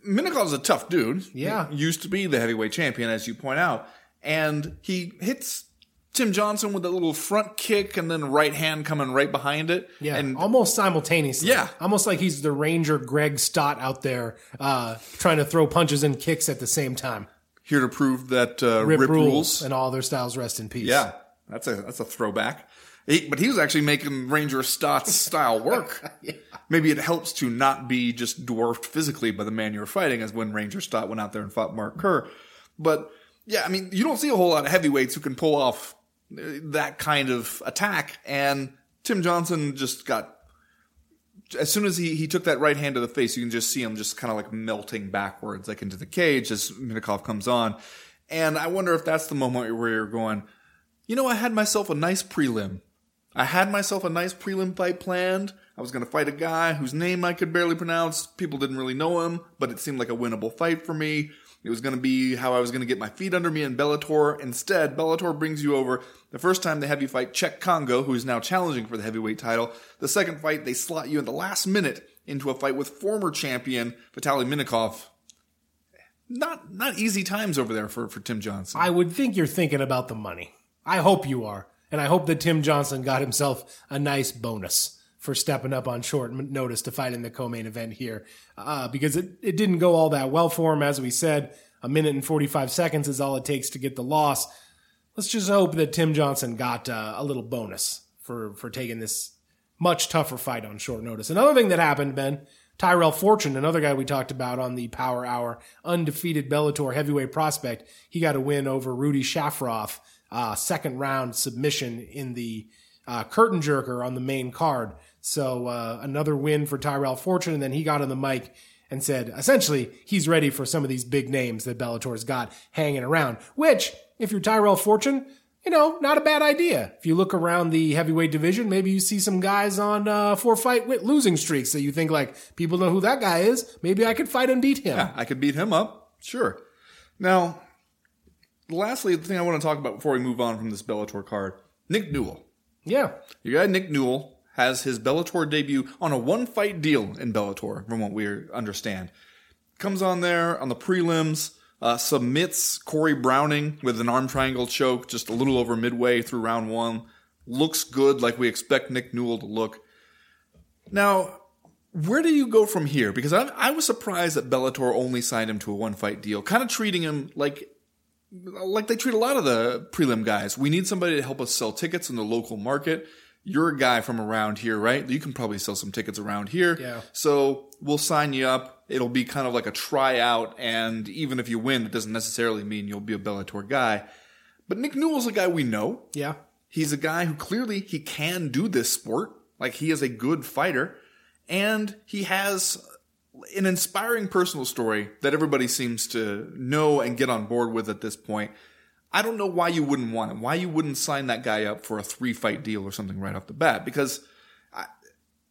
Minakov's a tough dude. Yeah. He used to be the heavyweight champion as you point out, and he hits Tim Johnson with a little front kick and then right hand coming right behind it. Yeah, And almost simultaneously. Yeah. almost like he's the Ranger Greg Stott out there uh, trying to throw punches and kicks at the same time. here to prove that uh, Rip, Rip, rules. rules. and all their styles rest in peace. Yeah, that's a that's a throwback. He, but he was actually making Ranger Stott's style work. Maybe it helps to not be just dwarfed physically by the man you're fighting, as when Ranger Stott went out there and fought Mark Kerr. But yeah, I mean, you don't see a whole lot of heavyweights who can pull off uh, that kind of attack. And Tim Johnson just got as soon as he, he took that right hand to the face, you can just see him just kind of like melting backwards, like into the cage as Minakov comes on. And I wonder if that's the moment where you're going, you know, I had myself a nice prelim. I had myself a nice prelim fight planned. I was going to fight a guy whose name I could barely pronounce. People didn't really know him, but it seemed like a winnable fight for me. It was going to be how I was going to get my feet under me in Bellator. Instead, Bellator brings you over. The first time they have you fight Cheick Kongo, who is now challenging for the heavyweight title. The second fight, they slot you in the last minute into a fight with former champion Vitaly Minakov. Not not easy times over there for, for Tim Johnson. I would think you're thinking about the money. I hope you are. And I hope that Tim Johnson got himself a nice bonus for stepping up on short notice to fight in the co-main event here. Uh, because it, it didn't go all that well for him. As we said, a minute and 45 seconds is all it takes to get the loss. Let's just hope that Tim Johnson got uh, a little bonus for, for taking this much tougher fight on short notice. Another thing that happened, Ben, Tyrell Fortune, another guy we talked about on the Power Hour, undefeated Bellator heavyweight prospect, he got a win over Rudy Schaffroth, uh, second round submission in the uh, curtain jerker on the main card. So uh, another win for Tyrell Fortune, and then he got on the mic and said essentially he's ready for some of these big names that Bellator's got hanging around. Which, if you're Tyrell Fortune, you know, not a bad idea. If you look around the heavyweight division, maybe you see some guys on uh, four fight losing streaks that you think like people know who that guy is. Maybe I could fight and beat him. Yeah, I could beat him up. Sure. Now, lastly, the thing I want to talk about before we move on from this Bellator card, Nick Newell. Yeah, Your guy Nick Newell has his Bellator debut on a one fight deal in Bellator, from what we understand. Comes on there on the prelims, uh, submits Corey Browning with an arm triangle choke just a little over midway through round one. Looks good, like we expect Nick Newell to look. Now, where do you go from here? Because I, I was surprised that Bellator only signed him to a one fight deal, kind of treating him like like they treat a lot of the prelim guys. We need somebody to help us sell tickets in the local market. You're a guy from around here, right? You can probably sell some tickets around here. Yeah. So we'll sign you up. It'll be kind of like a tryout, and even if you win, it doesn't necessarily mean you'll be a Bellator guy. But Nick Newell's a guy we know. yeah. He's a guy who clearly he can do this sport. Like he is a good fighter, and he has an inspiring personal story that everybody seems to know and get on board with at this point. I don't know why you wouldn't want him. Why you wouldn't sign that guy up for a three fight deal or something right off the bat? Because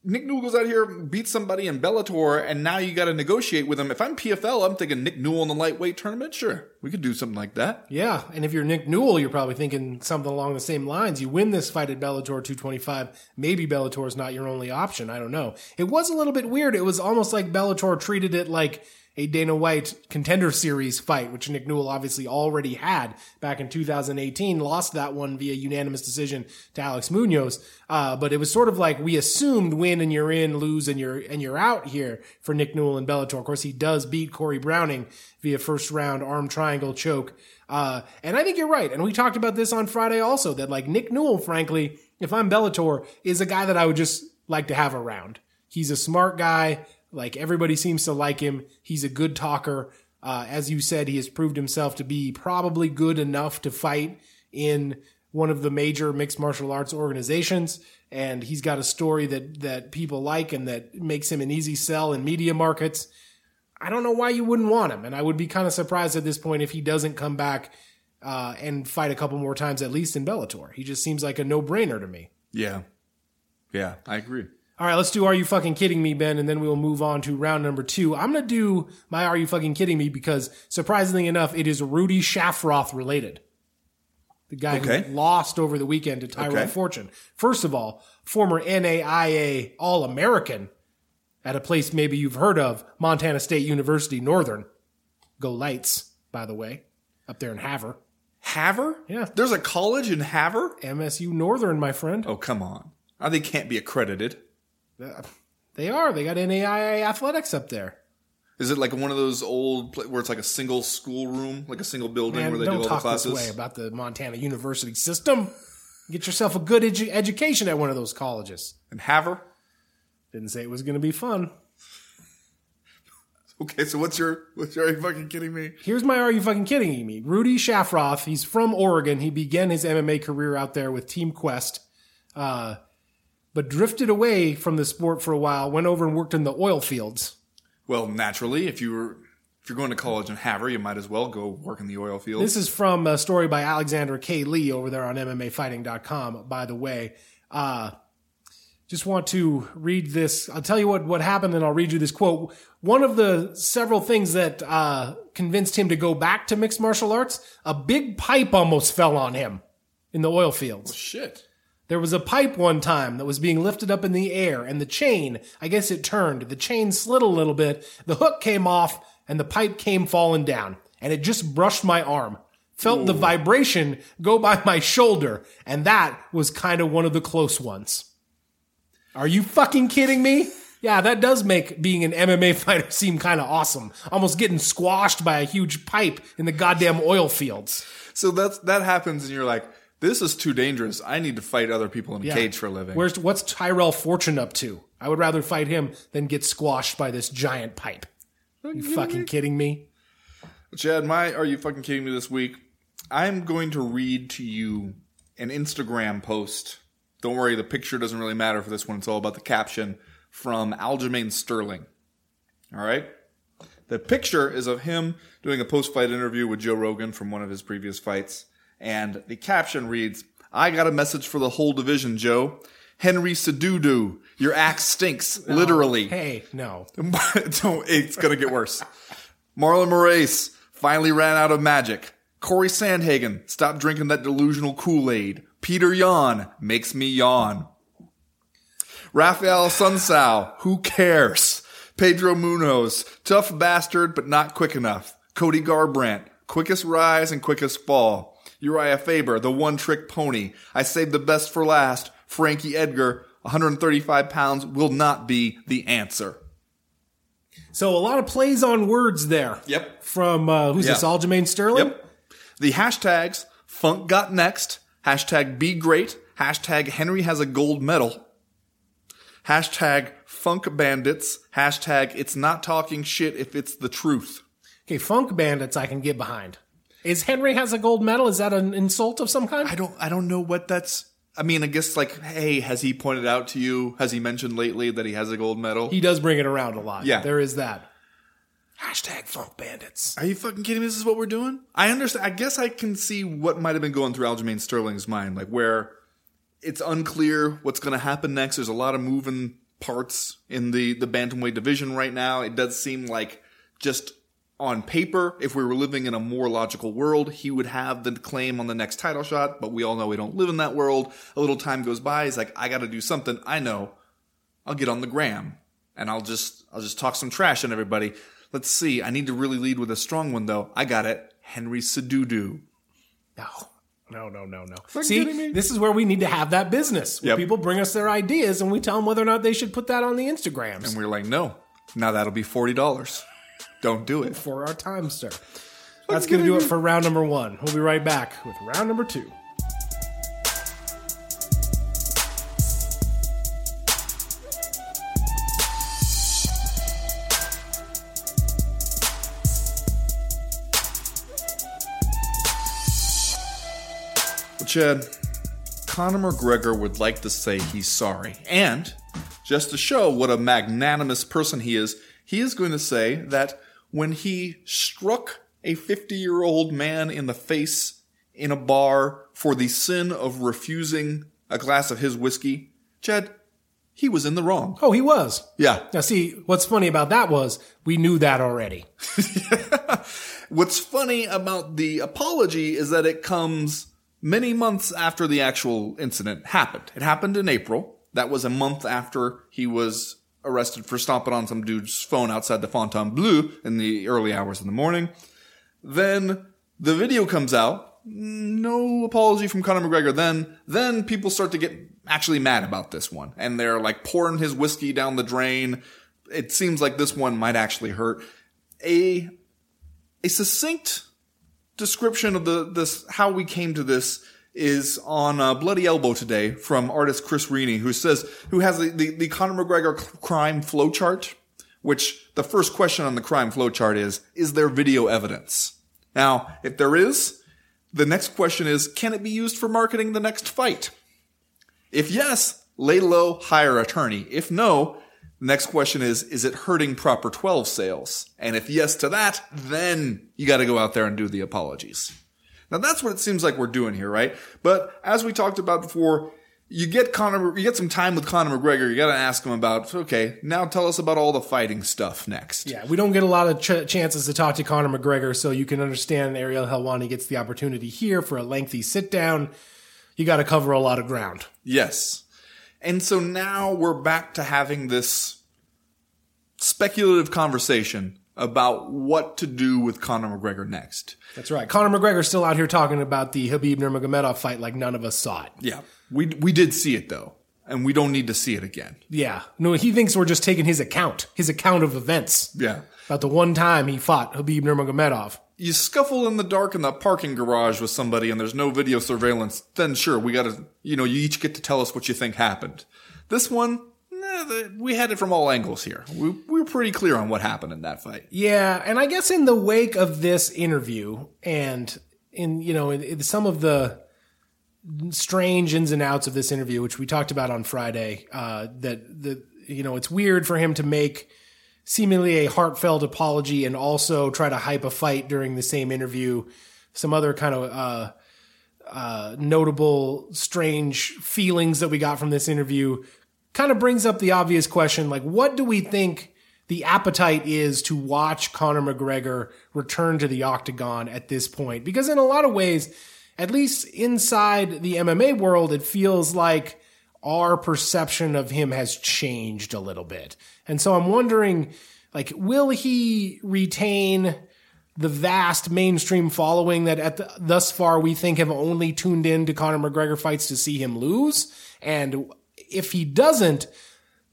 Nick Newell goes out here, beats somebody in Bellator, and now you got to negotiate with him. If I'm PFL, I'm thinking Nick Newell in the lightweight tournament. Sure, we could do something like that. Yeah, and if you're Nick Newell, you're probably thinking something along the same lines. You win this fight at Bellator 225. Maybe Bellator is not your only option. I don't know. It was a little bit weird. It was almost like Bellator treated it like a Dana White contender series fight, which Nick Newell obviously already had back in 2018. Lost that one via unanimous decision to Alex Munoz. Uh, but it was sort of like we assumed win and you're in, lose and you're and you're out here for Nick Newell and Bellator. Of course, he does beat Corey Browning via first round arm triangle choke. Uh, and I think you're right. And we talked about this on Friday also that like Nick Newell, frankly, if I'm Bellator, is a guy that I would just like to have around. He's a smart guy. Like everybody seems to like him. He's a good talker. Uh, as you said, he has proved himself to be probably good enough to fight in one of the major mixed martial arts organizations. And he's got a story that, that people like and that makes him an easy sell in media markets. I don't know why you wouldn't want him. And I would be kind of surprised at this point if he doesn't come back uh, and fight a couple more times, at least in Bellator. He just seems like a no brainer to me. Yeah, yeah, I agree. All right, let's do Are You Fucking Kidding Me, Ben, and then we will move on to round number two. I'm going to do my Are You Fucking Kidding Me because surprisingly enough, it is Rudy Schaffroth related. The guy Okay. who lost over the weekend to Tyrell Okay. Fortune. First of all, former NAIA All American at a place maybe you've heard of, Montana State University Northern. Go Lights, by the way, up there in Havre. Havre? Yeah. There's a college in Havre? MSU Northern, my friend. Oh, come on. Uh, They can't be accredited. They are. They got NAIA athletics up there. Is it like one of those old pla- where it's like a single school room, like a single building Man, where they don't all the classes? way about the Montana University system. Get yourself a good edu- education at one of those colleges. And Havre? Didn't say it was going to be fun. Okay, so what's your, what's your, are you fucking kidding me? Here's my Are You Fucking Kidding Me? Rudy Schaffroth. He's from Oregon. He began his MMA career out there with Team Quest, uh, but drifted away from the sport for a while, went over and worked in the oil fields. Well, naturally, if you were, if you're going to college in Havre, you might as well go work in the oil field. This is from a story by Alexander K. Lee over there on MMAfighting.com, by the way. Uh, just want to read this. I'll tell you what, what happened and I'll read you this quote. One of the several things that uh, convinced him to go back to mixed martial arts, a big pipe almost fell on him in the oil fields. Shit. There was a pipe one time that was being lifted up in the air and the chain, I guess it turned. The chain slid a little bit, the hook came off, and the pipe came falling down. And it just brushed my arm. Felt the vibration go by my shoulder, and that was kind of one of the close ones. Are you fucking kidding me? Yeah, that does make being an MMA fighter seem kind of awesome. Almost getting squashed by a huge pipe in the goddamn oil fields. So that's that happens, and you're like, "This is too dangerous. I need to fight other people in a Yeah. cage for a living." Where's what's Tyrell Fortune up to? I would rather fight him than get squashed by this giant pipe. You fucking kidding me? Chad, my are you fucking kidding me this week? I'm going to read to you an Instagram post. Don't worry, the picture doesn't really matter for this one. It's all about the caption from Aljamain Sterling. All right? The picture is of him doing a post fight interview with Joe Rogan from one of his previous fights. And the caption reads I got a message for the whole division, Joe. Henry Cejudo, your axe stinks, literally. Hey, no. Don't, it's gonna get worse. Marlon Moraes finally ran out of magic. Cory Sandhagen, stop drinking that delusional Kool-Aid. Petr Yan makes me yawn. Raphael Assunção, who cares? Pedro Munhoz, tough bastard, but not quick enough. Cody Garbrandt, quickest rise and quickest fall. Uriah Faber, the one trick pony. I saved the best for last. Frankie Edgar, 135 pounds, will not be the answer. So a lot of plays on words there. Yep. From uh, who's this? Aljamain Sterling. Yep. The hashtags Funk got next, hashtag be great, hashtag Henry has a gold medal, hashtag Funk bandits, hashtag it's not talking shit if it's the truth. Okay, Funk Bandits I can get behind. Is Henry has a gold medal? Is that an insult of some kind? I don't I don't know what that's I mean, I guess like, hey, has he pointed out to you? Has he mentioned lately that he has a gold medal? He does bring it around a lot. Yeah. There is that. Hashtag Funk Bandits. Are you fucking kidding me? This is what we're doing? I understand. I guess I can see what might have been going through Aljamain Sterling's mind, like where it's unclear what's going to happen next. There's a lot of moving parts in the the bantamweight division right now. It does seem like just on paper, if we were living in a more logical world, he would have the claim on the next title shot. But we all know we don't live in that world. A little time goes by. He's like, I got to do something. I know. I'll get on the gram and I'll just I'll just talk some trash on everybody. Let's see. I need to really lead with a strong one though. I got it. Henry Cejudo. No. No, no, no, no. kidding? See, this is where we need to have that business. Where Yep. people bring us their ideas and we tell them whether or not they should put that on the Instagrams And we are like, no. Now that'll be forty dollars. Don't do it. for our time, sir. That's going to do it for round number one. We'll be right back with round number two. Well, Chad, Conor McGregor would like to say he's sorry. And just to show what a magnanimous person he is, he is going to say that when he struck a 50 year old man in the face in a bar for the sin of refusing a glass of his whiskey, Chad, he was in the wrong. Oh, he was. Yeah. Now, see, what's funny about that was we knew that already. What's funny about the apology is that it comes many months after the actual incident happened. It happened in April. That was a month after he was arrested for stomping on some dude's phone outside the Fontainebleau in the early hours in the morning. Then the video comes out. No apology from Conor McGregor. Then, then people start to get actually mad about this one, and they're like pouring his whiskey down the drain. It seems like this one might actually hurt. A a succinct description of the this how we came to this is on uh, Bloody Elbow today from artist Chris Rini, who says who has the the, the Conor McGregor crime flowchart. Which the first question on the crime flowchart is: Is there video evidence? Now, if there is, the next question is: Can it be used for marketing the next fight? If yes, lay low, hire attorney. If no, the next question is, is it hurting proper 12 sales? And if yes to that, then you got to go out there and do the apologies. Now that's what it seems like we're doing here, right? But as we talked about before, you get Conor, you get some time with Conor McGregor. You got to ask him about okay. Now tell us about all the fighting stuff next. Yeah, we don't get a lot of ch- chances to talk to Conor McGregor, so you can understand Ariel Helwani gets the opportunity here for a lengthy sit down. You got to cover a lot of ground. Yes. And so now we're back to having this speculative conversation about what to do with Conor McGregor next. That's right. Conor McGregor's still out here talking about the Khabib Nurmagomedov fight like none of us saw it. Yeah. We we did see it though, and we don't need to see it again. Yeah. No, he thinks we're just taking his account, his account of events. Yeah. About the one time he fought Khabib Nurmagomedov. You scuffle in the dark in the parking garage with somebody and there's no video surveillance, then sure, we gotta, you know, you each get to tell us what you think happened. This one, we had it from all angles here. We, we were pretty clear on what happened in that fight. Yeah, and I guess in the wake of this interview and in you know in, in some of the strange ins and outs of this interview, which we talked about on Friday, uh, that the you know it's weird for him to make seemingly a heartfelt apology and also try to hype a fight during the same interview. Some other kind of uh, uh, notable, strange feelings that we got from this interview kind of brings up the obvious question: like, what do we think? the appetite is to watch Conor McGregor return to the octagon at this point. Because in a lot of ways, at least inside the MMA world, it feels like our perception of him has changed a little bit. And so I'm wondering, like, will he retain the vast mainstream following that at the, thus far we think have only tuned in to Conor McGregor fights to see him lose? And if he doesn't,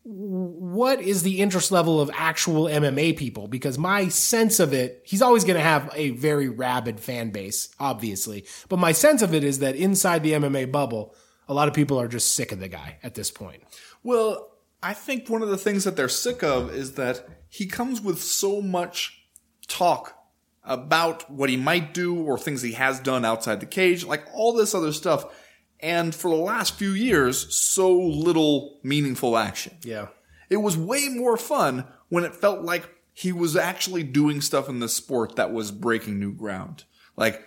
what is the interest level of actual MMA people? Because my sense of it, he's always going to have a very rabid fan base, obviously. But my sense of it is that inside the MMA bubble, a lot of people are just sick of the guy at this point. Well, I think one of the things that they're sick of is that he comes with so much talk about what he might do or things he has done outside the cage, like all this other stuff and for the last few years, so little meaningful action. Yeah. It was way more fun when it felt like he was actually doing stuff in the sport that was breaking new ground. Like,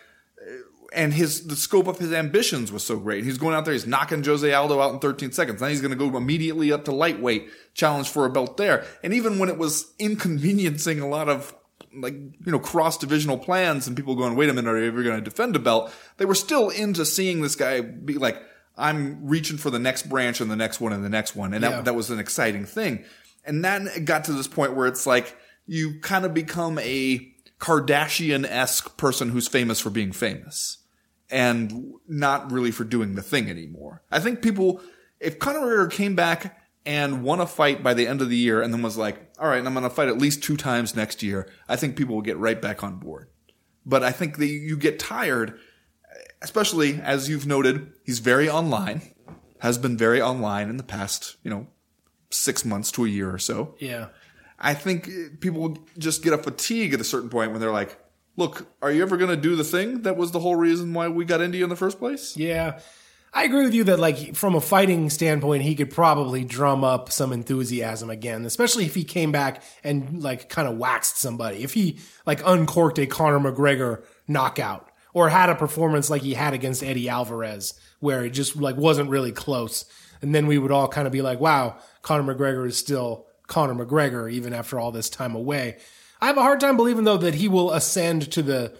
eh, and his, the scope of his ambitions was so great. He's going out there, he's knocking Jose Aldo out in 13 seconds. Then he's going to go immediately up to lightweight, challenge for a belt there. And even when it was inconveniencing a lot of like you know cross divisional plans and people going, wait a minute, are you ever going to defend a belt? They were still into seeing this guy be like, I'm reaching for the next branch and the next one and the next one, and that Yeah. that was an exciting thing. And then it got to this point where it's like you kind of become a Kardashian esque person who's famous for being famous and not really for doing the thing anymore. I think people, if Conor McGregor came back and won a fight by the end of the year and then was like, all right, I'm going to fight at least two times next year, I think people will get right back on board. But I think that you get tired, especially as you've noted, he's very online, has been very online in the past, you know, six months to a year or so. Yeah. I think people just get a fatigue at a certain point when they're like, look, are you ever going to do the thing that was the whole reason why we got into you in the first place? Yeah. I agree with you that like from a fighting standpoint, he could probably drum up some enthusiasm again, especially if he came back and like kind of waxed somebody. If he like uncorked a Conor McGregor knockout or had a performance like he had against Eddie Alvarez where it just like wasn't really close. And then we would all kind of be like, wow, Conor McGregor is still Conor McGregor even after all this time away. I have a hard time believing though that he will ascend to the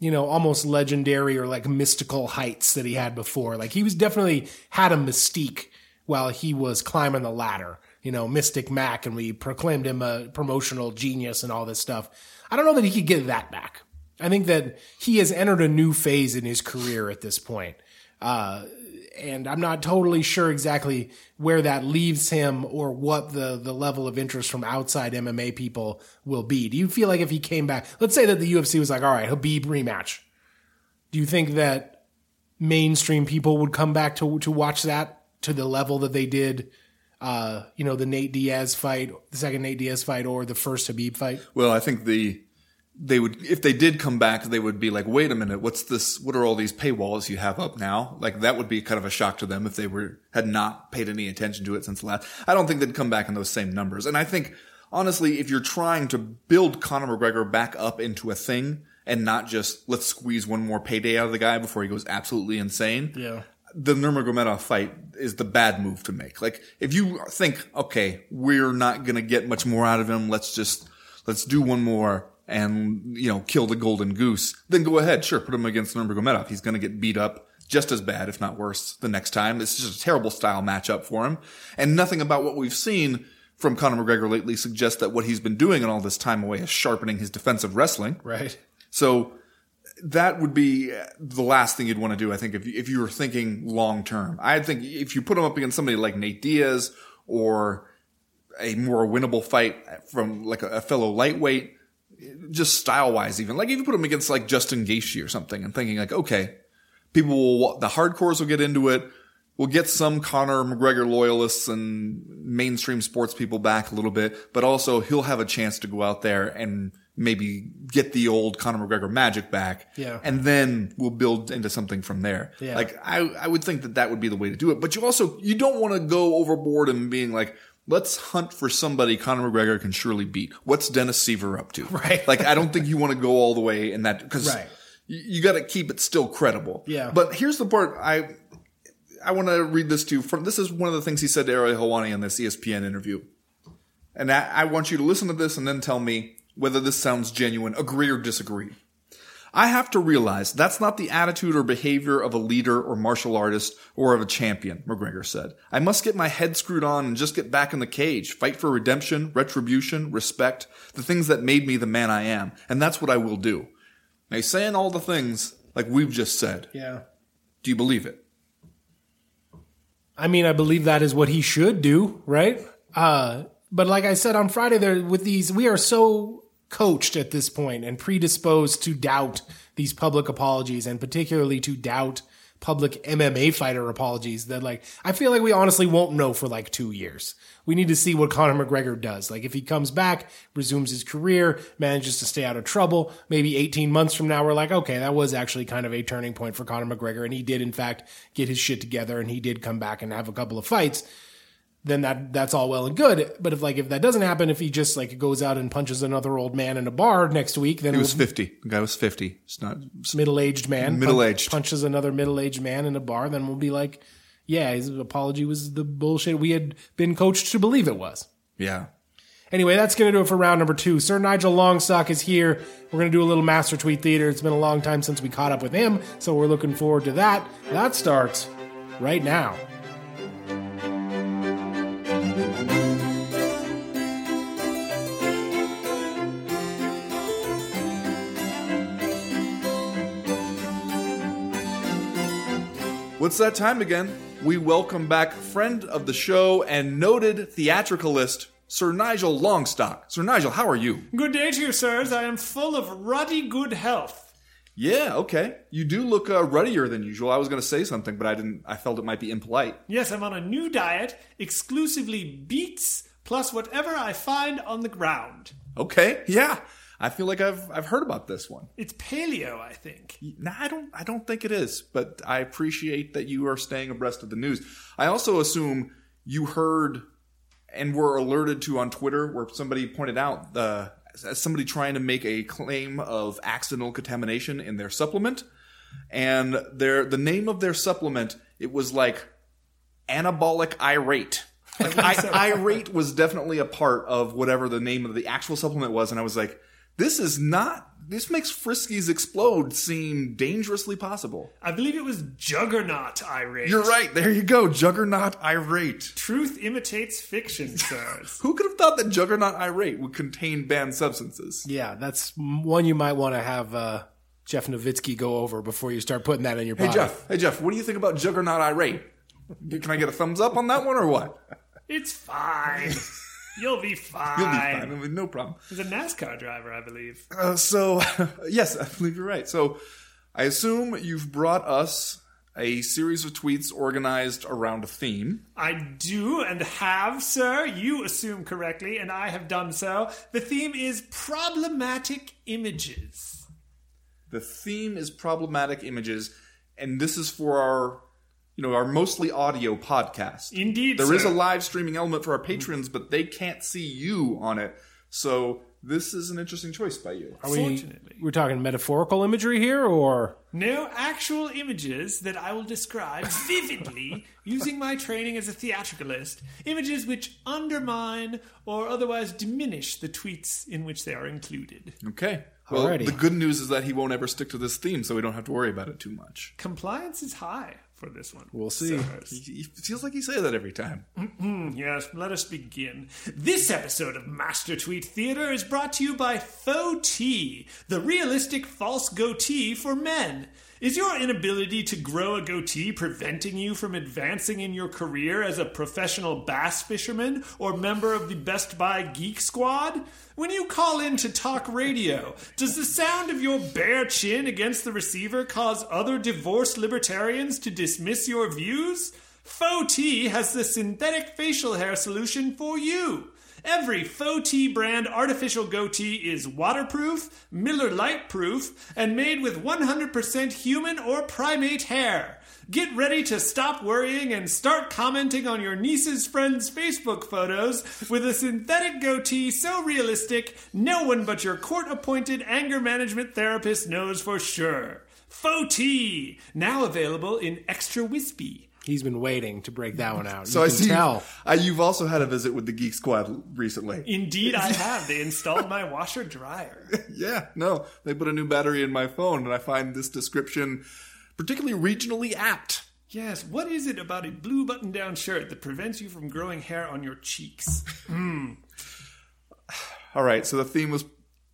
you know, almost legendary or like mystical heights that he had before. Like he was definitely had a mystique while he was climbing the ladder. You know, Mystic Mac, and we proclaimed him a promotional genius and all this stuff. I don't know that he could get that back. I think that he has entered a new phase in his career at this point. Uh, and I'm not totally sure exactly where that leaves him or what the, the level of interest from outside MMA people will be. Do you feel like if he came back, let's say that the UFC was like, all right, Khabib rematch. Do you think that mainstream people would come back to, to watch that to the level that they did, uh, you know, the Nate Diaz fight, the second Nate Diaz fight or the first Khabib fight? Well, I think the they would if they did come back, they would be like, wait a minute, what's this? What are all these paywalls you have up now? Like that would be kind of a shock to them if they were had not paid any attention to it since last. I don't think they'd come back in those same numbers. And I think honestly, if you're trying to build Conor McGregor back up into a thing and not just let's squeeze one more payday out of the guy before he goes absolutely insane, Yeah. the Nurmagomedov fight is the bad move to make. Like, if you think, okay, we're not going to get much more out of him, let's just, let's do one more and, you know, kill the golden goose, then go ahead. Sure, put him against Nurmagomedov. He's going to get beat up just as bad, if not worse, the next time. It's just a terrible style matchup for him. And nothing about what we've seen from Conor McGregor lately suggests that what he's been doing in all this time away is sharpening his defensive wrestling. Right. So that would be the last thing you'd want to do, I think, if you, if you were thinking long term. I think if you put him up against somebody like Nate Diaz or a more winnable fight from like a, a fellow lightweight, just style wise, even like if you put him against like Justin Gaethje or something, and thinking like, okay, people will the hardcores will get into it. We'll get some Conor McGregor loyalists and mainstream sports people back a little bit, but also he'll have a chance to go out there and maybe get the old Conor McGregor magic back. Yeah. And then we'll build into something from there. Yeah. Like I, I would think that that would be the way to do it. But you also, you don't want to go overboard and being like, let's hunt for somebody Conor McGregor can surely beat. What's Dennis Siver up to? Right. Like I don't think you want to go all the way in that because Right. you, you got to keep it still credible. Yeah. But here's the part I I want to read this to you from. This is one of the things he said to Ariel Helwani in this ESPN interview, and I, I want you to listen to this and then tell me whether this sounds genuine, agree or disagree. I have to realize that's not the attitude or behavior of a leader or martial artist or of a champion, McGregor said. I must get my head screwed on and just get back in the cage, fight for redemption, retribution, respect, the things that made me the man I am. And that's what I will do. Now, he's saying all the things like we've just said. Yeah. Do you believe it? I mean, I believe that is what he should do, right? Uh, but like I said on Friday, there with these, we are so coached at this point and predisposed to doubt these public apologies, and particularly to doubt public MMA fighter apologies. That like, I feel like we honestly won't know for like two years. We need to see what Conor McGregor does. Like, if he comes back, resumes his career, manages to stay out of trouble, maybe 18 months from now, we're like, okay, that was actually kind of a turning point for Conor McGregor, and he did in fact get his shit together, and he did come back and have a couple of fights then that that's all well and good. But if like if that doesn't happen, if he just like goes out and punches another old man in a bar next week, then He was 50. The guy was 50. It's not. middle aged man Middle-aged. punch- punches another middle aged man in a bar, then we'll be like, yeah, his apology was the bullshit we had been coached to believe it was. Yeah. Anyway, that's going to do it for round number two. Sir Nigel Longstock is here. We're going to do a little Master Tweet Theater. It's been a long time since we caught up with him, so we're looking forward to that. That starts right now. What's that time again? We welcome back friend of the show and noted theatricalist, Sir Nigel Longstock. Sir Nigel, how are you? Good day to you, sirs. I am full of ruddy good health. Yeah, okay. You do look uh, ruddier than usual. I was going to say something, but I didn't. I felt it might be impolite. Yes, I'm on a new diet, exclusively beets plus whatever I find on the ground. Okay, yeah. I feel like I've I've heard about this one. It's paleo, I think. Nah, I don't. I don't think it is, but I appreciate that you are staying abreast of the news. I also assume you heard and were alerted to on Twitter where somebody pointed out the somebody trying to make a claim of accidental contamination in their supplement, and their the name of their supplement it was like anabolic irate. Like I, irate was definitely a part of whatever the name of the actual supplement was, and I was like, this is not. This makes Friskies explode seem dangerously possible. I believe it was Juggernaut irate. You're right. There you go. Juggernaut irate. Truth imitates fiction, sirs. Who could have thought that Juggernaut irate would contain banned substances? Yeah, that's one you might want to have uh, Jeff Novitzky go over before you start putting that in your Hey pocket. Jeff. Hey Jeff. What do you think about Juggernaut irate? Can I get a thumbs up on that one or what? it's fine. You'll be fine. You'll be fine. Mean, no problem. He's a NASCAR driver, I believe. Uh, so, yes, I believe you're right. So, I assume you've brought us a series of tweets organized around a theme. I do and have, sir. You assume correctly, and I have done so. The theme is problematic images. The theme is problematic images, and this is for our, you know, our mostly audio podcast. Indeed, There is sir. a live streaming element for our patrons, but they can't see you on it. So this is an interesting choice by you. Are we, Fortunately. we're talking metaphorical imagery here, or No actual images that I will describe vividly using my training as a theatricalist. Images which undermine or otherwise diminish the tweets in which they are included. Okay. Well, Alrighty. the good news is that he won't ever stick to this theme, so we don't have to worry about it too much. Compliance is high for this one. We'll see. He, he feels like he say that every time. Mm-hmm, yes, let us begin. This episode of Master Tweet Theater is brought to you by Faux Tea, the realistic false goatee for men. Is your inability to grow a goatee preventing you from advancing in your career as a professional bass fisherman or member of the Best Buy Geek Squad? When you call in to talk radio, does the sound of your bare chin against the receiver cause other divorced libertarians to dismiss your views? Faux has the synthetic facial hair solution for you. Every Faux Tea brand artificial goatee is waterproof, Miller Lite proof, and made with 100% human or primate hair. Get ready to stop worrying and start commenting on your niece's friends' Facebook photos with a synthetic goatee so realistic no one but your court appointed anger management therapist knows for sure. Faux Tea, now available in extra wispy. He's been waiting to break that one out. So you I can see tell. Uh, you've also had a visit with the Geek Squad recently. Indeed, I have. They installed my washer dryer. Yeah, no, they put a new battery in my phone, and I find this description particularly regionally apt. Yes, what is it about a blue button down shirt that prevents you from growing hair on your cheeks? All right, so the theme was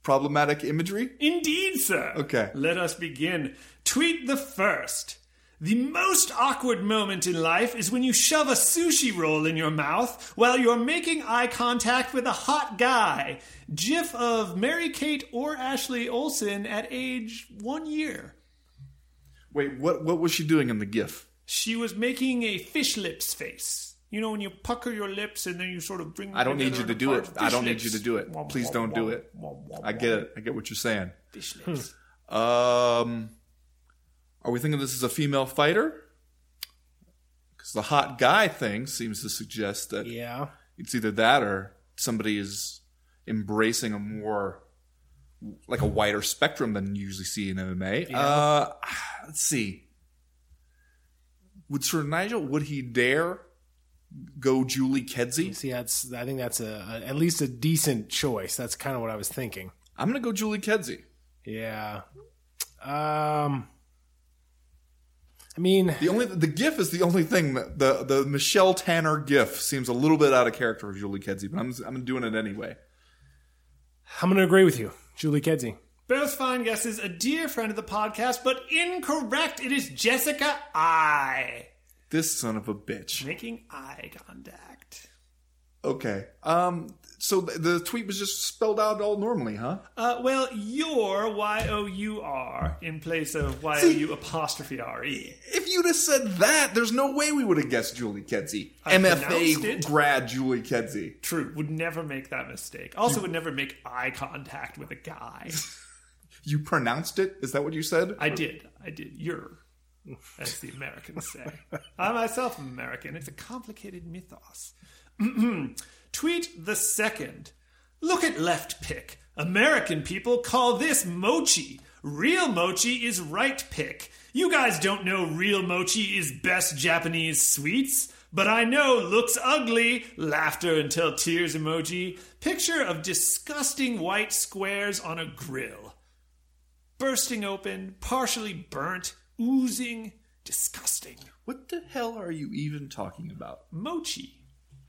problematic imagery. Indeed, sir. Okay. Let us begin. Tweet the first. The most awkward moment in life is when you shove a sushi roll in your mouth while you're making eye contact with a hot guy. GIF of Mary Kate or Ashley Olsen at age one year. Wait, what? What was she doing in the GIF? She was making a fish lips face. You know when you pucker your lips and then you sort of bring. them I don't need you to do it. I don't need you to do it. Please don't do it. I get it. I get what you're saying. Fish lips. Um, are we thinking this is a female fighter? Because the hot guy thing seems to suggest that Yeah. it's either that or somebody is embracing a more like a wider spectrum than you usually see in MMA. Uh, let's see. Would Sir Nigel would he dare go Julie Kedzie? See, that's. I think that's a, a at least a decent choice. That's kind of what I was thinking. I'm gonna go Julie Kedzie. Yeah. Um. I mean, The only the GIF is the only thing that the the Michelle Tanner GIF seems a little bit out of character for Julie Kedzie, but I'm I'm doing it anyway. I'm going to agree with you, Julie Kedzie. Both fine guesses. A dear friend of the podcast, but incorrect. It is Jessica Eye This son of a bitch. making eye contact. Okay. Um. So the, the tweet was just spelled out all normally, huh? Uh, well, your Y O U R in place of Y O U apostrophe R E. If you'd have said that, there's no way we would have guessed Julie Kedzie. I MFA grad Julie Kedzie. True, would never make that mistake. Also, would never make eye contact with a guy. You pronounced it? Is that what you said? I did. I did. You're, as the Americans say. I myself am American. It's a complicated mythos. Tweet the second. Look at left pick. American people call this mochi. Real mochi is right pick. You guys don't know real mochi is best Japanese sweets, but I know looks ugly. Laughter until tears emoji. Picture of disgusting white squares on a grill bursting open, partially burnt, oozing, disgusting. What the hell are you even talking about? Mochi.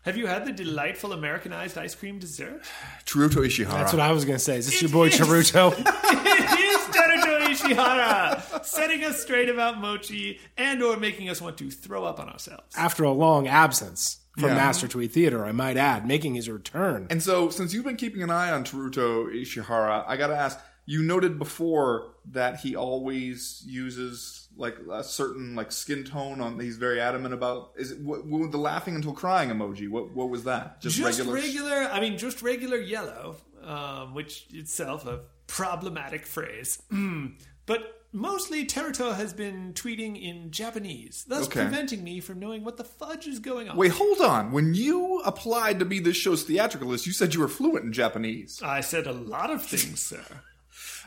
Have you had the delightful Americanized ice cream dessert? Chiruto Ishihara. That's what I was going to say. Is this your boy is. Charuto? it is Teruto Ishihara, setting us straight about mochi and or making us want to throw up on ourselves. After a long absence from Yeah. Master Tweet Theater, I might add, making his return. And so, since you've been keeping an eye on Teruto Ishihara, I gotta ask. You noted before that he always uses like a certain like skin tone on. He's very adamant about. Is it what, what, the laughing until crying emoji? What what was that? Just, Just regular. regular, I mean, just regular yellow, um, which itself a problematic phrase. Mm. But mostly Teruto has been tweeting in Japanese, thus Okay. preventing me from knowing what the fudge is going on. Wait, hold on. When you applied to be this show's theatricalist, you said you were fluent in Japanese. I said a lot of things, sir.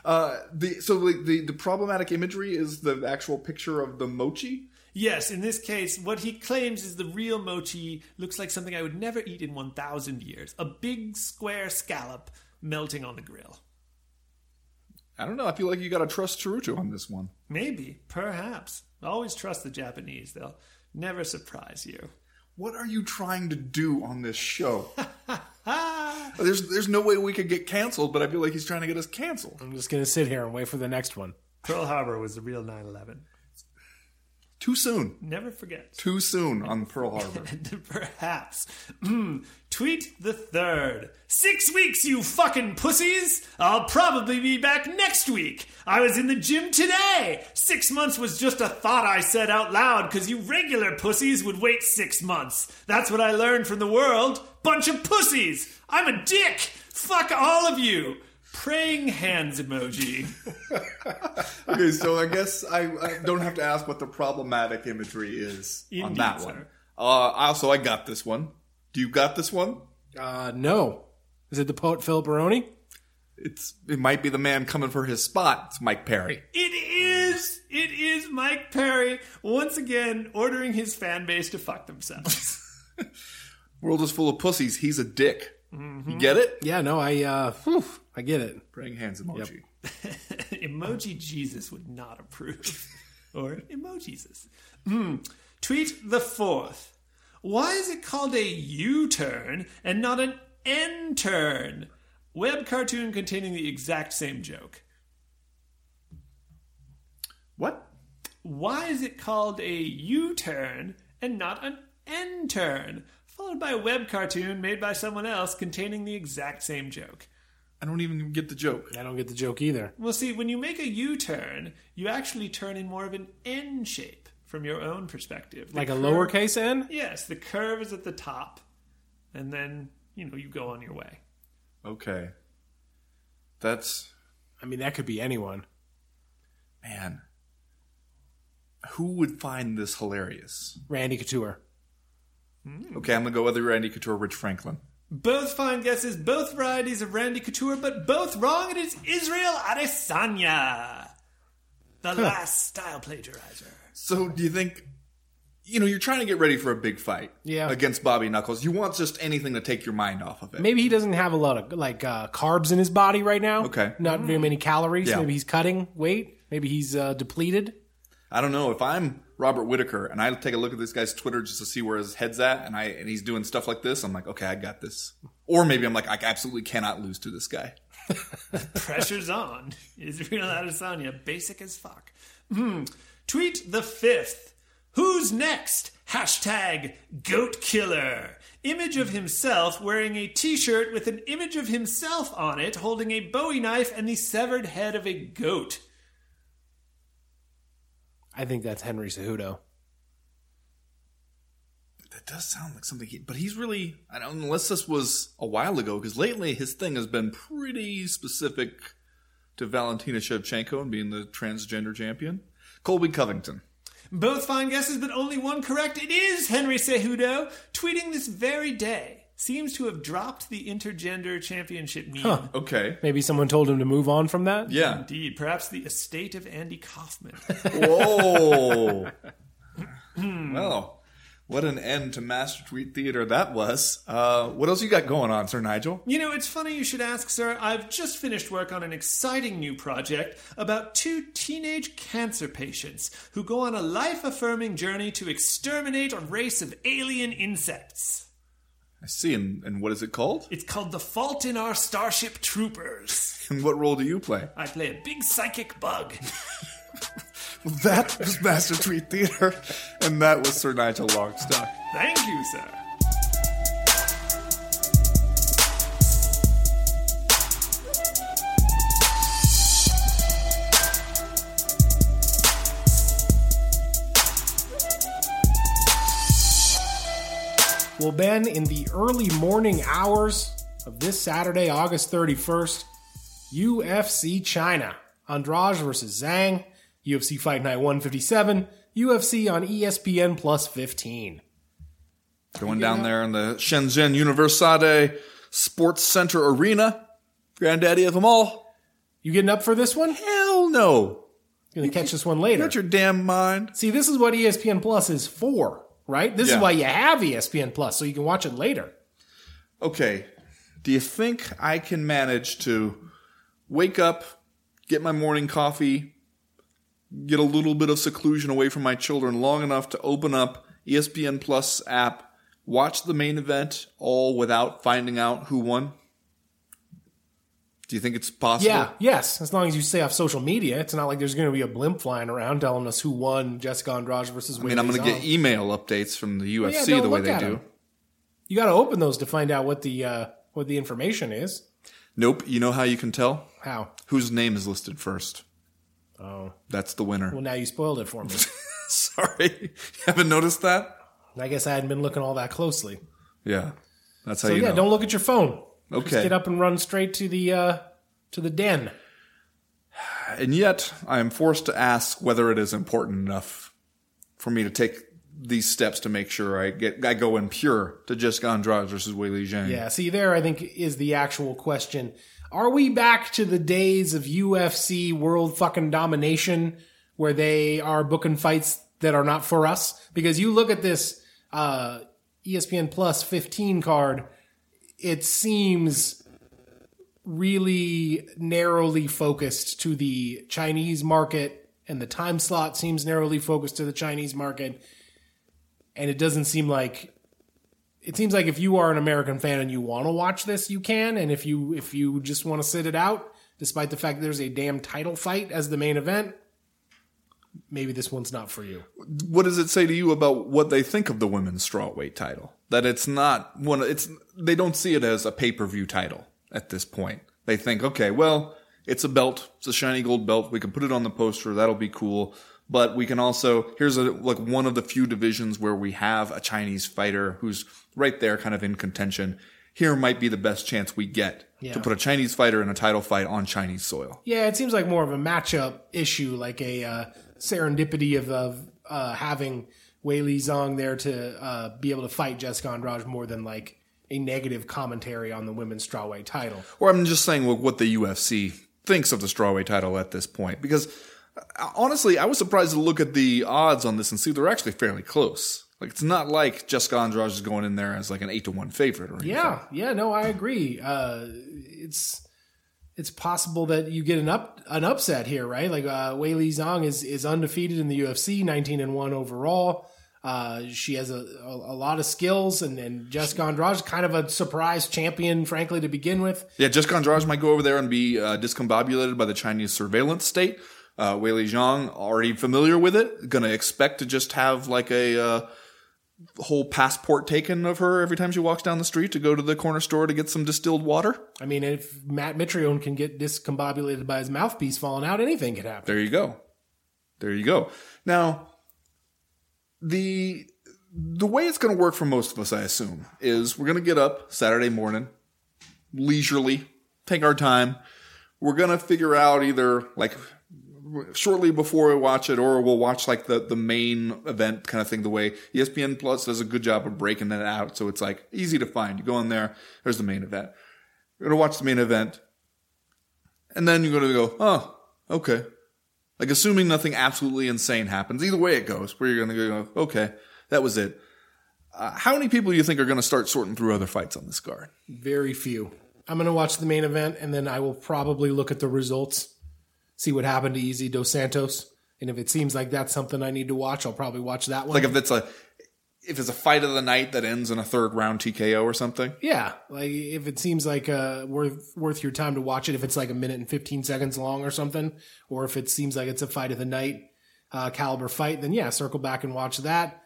Uh, the so the, the the problematic imagery is the actual picture of the mochi. Yes, in this case, what he claims is the real mochi looks like something I would never eat in 1,000 years. A big square scallop melting on the grill. I don't know. I feel like you got to trust Taruto on this one. Maybe, perhaps. Always trust the Japanese. They'll never surprise you. What are you trying to do on this show? There's there's no way we could get canceled, but I feel like he's trying to get us canceled. I'm just gonna sit here and wait for the next one. Pearl Harbor was the real 9 11. Too soon. Never forget. Too soon on Pearl Harbor. Perhaps. Mm. Tweet the third. Six weeks, you fucking pussies! I'll probably be back next week. I was in the gym today. Six months was just a thought I said out loud because you regular pussies would wait six months. That's what I learned from the world. Bunch of pussies! I'm a dick! Fuck all of you! Praying hands emoji. okay, so I guess I, I don't have to ask what the problematic imagery is on that sir. one. Uh, also, I got this one. Do you got this one? Uh, no. Is it the poet Phil Baroni? It's it might be the man coming for his spot. It's Mike Perry. It is! It is Mike Perry once again ordering his fan base to fuck themselves. World is full of pussies. He's a dick. Mm-hmm. You get it? Yeah, no, I, uh, whew, I get it. Praying hands emoji. Emoji Jesus would not approve. or Emojesus. Hmm. Tweet the fourth. Why is it called a U turn and not an N turn? Web cartoon containing the exact same joke. What? Why is it called a U turn and not an N turn? Followed by a web cartoon made by someone else containing the exact same joke. I don't even get the joke. I don't get the joke either. Well, see, when you make a U turn, you actually turn in more of an N shape from your own perspective. The Like a curve- lowercase n? Yes, the curve is at the top, and then you know you go on your way. Okay. That's I mean, that could be anyone. man. Who would find this hilarious? Randy Couture. Okay, I'm gonna go with Randy Couture, Rich Franklin. Both fine guesses, both varieties of Randy Couture, but both wrong. It is Israel Adesanya, the last style plagiarizer. So, do you think, you know, you're trying to get ready for a big fight, Yeah. against Bobby Knuckles? You want just anything to take your mind off of it. Maybe he doesn't have a lot of like uh, carbs in his body right now. Okay. Not very many calories. Yeah. Maybe he's cutting weight. Maybe he's uh, depleted. I don't know if I'm Robert Whittaker and I take a look at this guy's Twitter just to see where his head's at, and I and he's doing stuff like this. I'm like, okay, I got this. Or maybe I'm like, I absolutely cannot lose to this guy. Pressure's on. Israel Adesanya, basic as fuck. Hmm. Tweet the fifth. Who's next? Hashtag goat killer. Image of himself wearing a t shirt with an image of himself on it, holding a bowie knife and the severed head of a goat. I think that's Henry Cejudo. That does sound like something, he, but he's really, I don't unless this was a while ago, because lately his thing has been pretty specific to Valentina Shevchenko and being the intergender champion. Colby Covington. Both fine guesses, but only one correct. It is Henry Cejudo, tweeting this very day. Seems to have dropped the intergender championship meme. Okay. Maybe someone told him to move on from that. Yeah. Indeed, perhaps the estate of Andy Kaufman. Whoa. well, what an end to Master Tweet Theater that was. Uh, what else you got going on, Sir Nigel? You know, it's funny you should ask, sir. I've just finished work on an exciting new project about two teenage cancer patients who go on a life affirming journey to exterminate a race of alien insects. I see. And, and what is it called? It's called The Fault in Our Starship Troopers. And what role do you play? I play a big psychic bug. That was Master Tweet Theater, and that was Sir Nigel Longstock. Thank you, sir. Well, Ben, in the early morning hours of this Saturday, August 31st, UFC China, Andrade versus Zhang. UFC Fight Night 157, UFC on ESPN Plus 15. Going down there in the Shenzhen Universiade Sports Center Arena. Granddaddy of them all. You getting up for this one? Hell no. Gonna catch this one later. Got your damn mind. See, this is what ESPN Plus is for, right? This Yeah. is why you have ESPN Plus, so you can watch it later. Okay. Do you think I can manage to wake up, get my morning coffee, get a little bit of seclusion away from my children long enough to open up ESPN Plus app, watch the main event all without finding out who won? Do you think it's possible? Yeah, yes. As long as you stay off social media, it's not like there's going to be a blimp flying around telling us who won Jessica Andrade versus. I mean, I'm going to get email updates from the UFC yeah, the way they do. do. 'em. You got to open those to find out what the uh, what the information is. Nope. You know how you can tell? How? Whose name is listed first? Oh, That's the winner. well, now you spoiled it for me. Sorry. You haven't noticed that? I guess I hadn't been looking all that closely. Yeah. That's how So you yeah, know. don't look at your phone. Just Okay. get up and run straight to the uh, to the den. And yet, I am forced to ask whether it is important enough for me to take these steps to make sure I get I go in pure to Jessica Andrade versus Weili Zhang. Yeah, see, there I think is the actual question. Are we back to the days of UFC world fucking domination where they are booking fights that are not for us? Because you look at this uh, ESPN Plus 15 card, it seems really narrowly focused to the Chinese market, and the time slot seems narrowly focused to the Chinese market. And it doesn't seem like it seems like if you are an American fan and you want to watch this, you can, and if you if you just want to sit it out, despite the fact there's a damn title fight as the main event, maybe this one's not for you. What does it say to you about what they think of the women's strawweight title? That it's not one. It's they don't see it as a pay per view title at this point. They think, okay, well, it's a belt. It's a shiny gold belt. We can put it on the poster. That'll be cool. But we can also here's a like one of the few divisions where we have a Chinese fighter who's right there, kind of in contention. Here might be the best chance we get Yeah. to put a Chinese fighter in a title fight on Chinese soil. Yeah, it seems like more of a matchup issue, like a uh, serendipity of, of uh, having Weili Zhang there to uh, be able to fight Jessica Andrade more than like a negative commentary on the women's strawweight title. Or I'm just saying what, what the UFC thinks of the strawweight title at this point. Because uh, honestly, I was surprised to look at the odds on this and see they're actually fairly close. Like it's not like Jessica Andrade is going in there as like an eight to one favorite or anything. Yeah, yeah, no, I agree. Uh, it's it's possible that you get an up an upset here, right? Like uh, Weili Zhang is is undefeated in the UFC, nineteen and one overall. Uh, she has a, a, a lot of skills, and, and Jessica Andrade is kind of a surprise champion, frankly, to begin with. Yeah, Jessica Andrade might go over there and be uh, discombobulated by the Chinese surveillance state. Uh, Weili Zhang, already familiar with it, gonna expect to just have like a uh, whole passport taken of her every time she walks down the street to go to the corner store to get some distilled water. I mean, if Matt Mitrione can get discombobulated by his mouthpiece falling out, anything could happen. There you go. There you go. Now, the the way it's going to work for most of us, I assume, is we're going to get up Saturday morning, leisurely, take our time. We're going to figure out either like shortly before we watch it, or we'll watch like the the main event kind of thing. The way ESPN Plus does a good job of breaking that out, so it's like easy to find. You go in there, there's the main event. You're to watch the main event, and then you're to go, oh, okay. Like assuming nothing absolutely insane happens, either way it goes, where you're to go, okay, that was it. Uh, how many people do you think are to start sorting through other fights on this card? Very few. I'm to watch the main event, and then I will probably look at the results, see what happened to Easy Dos Santos, and if it seems like that's something I need to watch, I'll probably watch that one. Like if it's a if it's a fight of the night that ends in a third round TKO or something. yeah, like if it seems like uh, worth worth your time to watch it, if it's like a minute and 15 seconds long or something, or if it seems like it's a fight of the night uh, caliber fight, then yeah, circle back and watch that.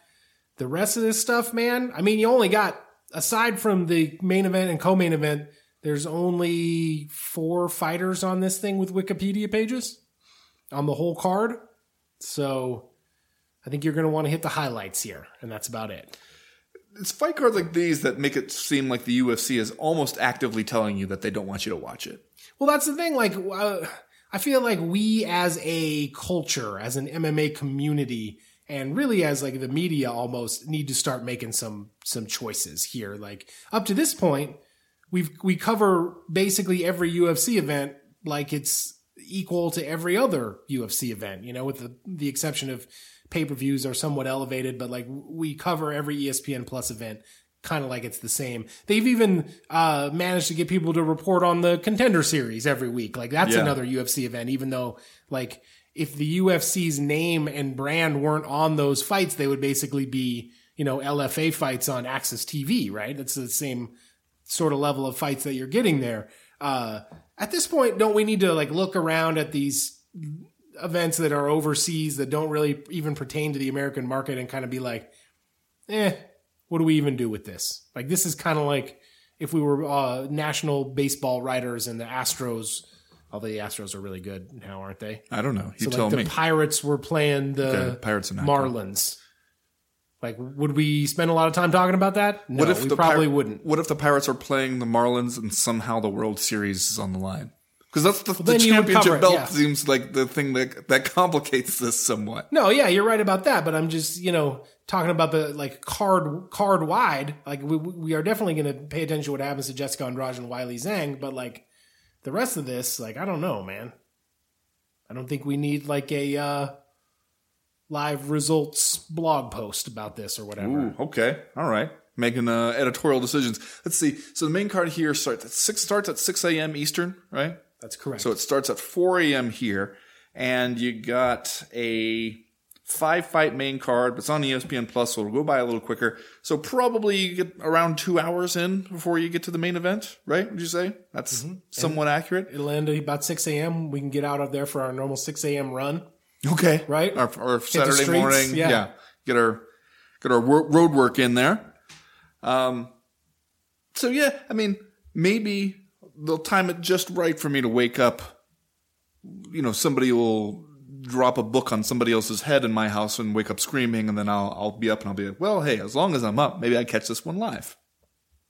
The rest of this stuff, man, I mean, you only got aside from the main event and co-main event, there's only four fighters on this thing with Wikipedia pages on the whole card. So I think you're going to want to hit the highlights here, and that's about it. It's fight cards like these that make it seem like the UFC is almost actively telling you that they don't want you to watch it. Well, that's the thing. Like, uh, I feel like we as a culture, as an MMA community, and really as like the media almost need to start making some some choices here. Like up to this point, we've we cover basically every UFC event like it's equal to every other UFC event, you know, with the the exception of pay-per-views are somewhat elevated, but like we cover every ESPN Plus event kind of like it's the same. They've even uh, managed to get people to report on the contender series every week. Like that's Yeah. another UFC event, even though like if the UFC's name and brand weren't on those fights, they would basically be, you know, LFA fights on AXS TV, right? That's the same sort of level of fights that you're getting there. Uh, at this point, don't we need to like look around at these events that are overseas that don't really even pertain to the American market and kind of be like, eh, what do we even do with this? Like, this is kind of like if we were uh, national baseball writers and the Astros, although the Astros are really good now, aren't they? I don't know. You So tell like the me. Pirates were playing the Okay, Pirates not Marlins. Like, would we spend a lot of time talking about that? No, what if we the probably Pir- wouldn't. What if the Pirates are playing the Marlins and somehow the World Series is on the line? Because that's the, the then championship it, belt yeah. seems like the thing that that complicates this somewhat. No, yeah, you're right about that. But I'm just, you know, talking about the like card card wide. Like we we are definitely going to pay attention to what happens to Jessica Andrade and Weili Zhang. But like the rest of this, like I don't know, man. I don't think we need like a uh, live results blog post about this or whatever. Ooh, okay, all right. Making uh, editorial decisions. Let's see. So the main card here starts at six starts at six a.m. Eastern, right? That's correct. So it starts at 4 a.m. here, and you got a five fight main card, but it's on ESPN Plus, so it'll go by a little quicker. So probably you get around two hours in before you get to the main event, right? Would you say that's Mm-hmm. somewhat accurate? It'll end at about 6 a.m. We can get out of there for our normal 6 a.m. run. Okay, Right? Or, or Saturday streets, morning, yeah. yeah. Get our get our wor- road work in there. Um, so yeah, I mean, maybe they'll time it just right for me to wake up. You know, somebody will drop a book on somebody else's head in my house and wake up screaming, and then I'll I'll be up and I'll be like, well, hey, as long as I'm up, maybe I catch this one live.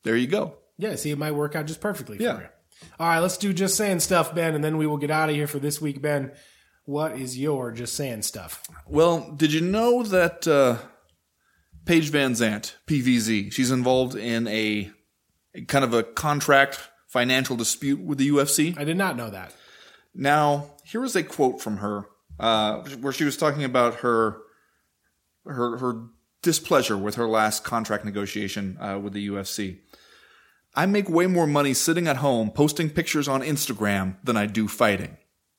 There you go. Yeah, see, it might work out just perfectly Yeah. for you. All right, let's do just saying stuff, Ben, and then we will get out of here for this week, Ben. What is your just saying stuff? Well, did you know that uh, Paige VanZant, PVZ, she's involved in a, a kind of a contract financial dispute with the UFC? I did not know that. Now, here is a quote from her, uh, where she was talking about her her her displeasure with her last contract negotiation uh, with the UFC. I make way more money sitting at home posting pictures on Instagram than I do fighting.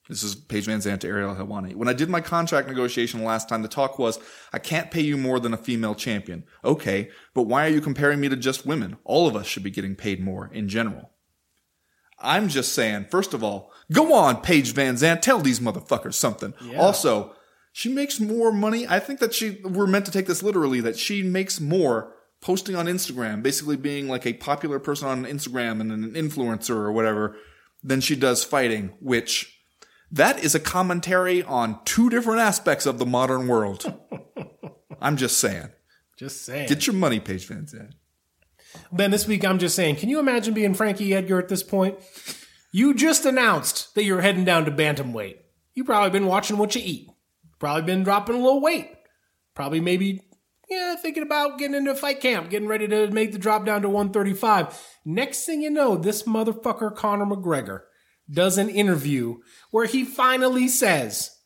This is Paige VanZant to Ariel Helwani. When I did my contract negotiation last time, the talk was, I can't pay you more than a female champion. Okay, but why are you comparing me to just women? All of us should be getting paid more in general. I'm just saying, first of all, go on, Paige VanZant, tell these motherfuckers something. Also, she makes more money. I think that she, we're meant to take this literally, that she makes more posting on Instagram, basically being like a popular person on Instagram and an influencer or whatever, than she does fighting, which that is a commentary on two different aspects of the modern world. I'm just saying. Just saying. Get your money, Paige VanZant. ben, this week I'm just saying, can you imagine being Frankie Edgar at this point? You just announced that you're heading down to bantamweight. You probably been watching what you eat. Probably been dropping a little weight. Probably maybe yeah, thinking about getting into fight camp, getting ready to make the drop down to 135. Next thing you know, this motherfucker Conor McGregor does an interview where he finally says,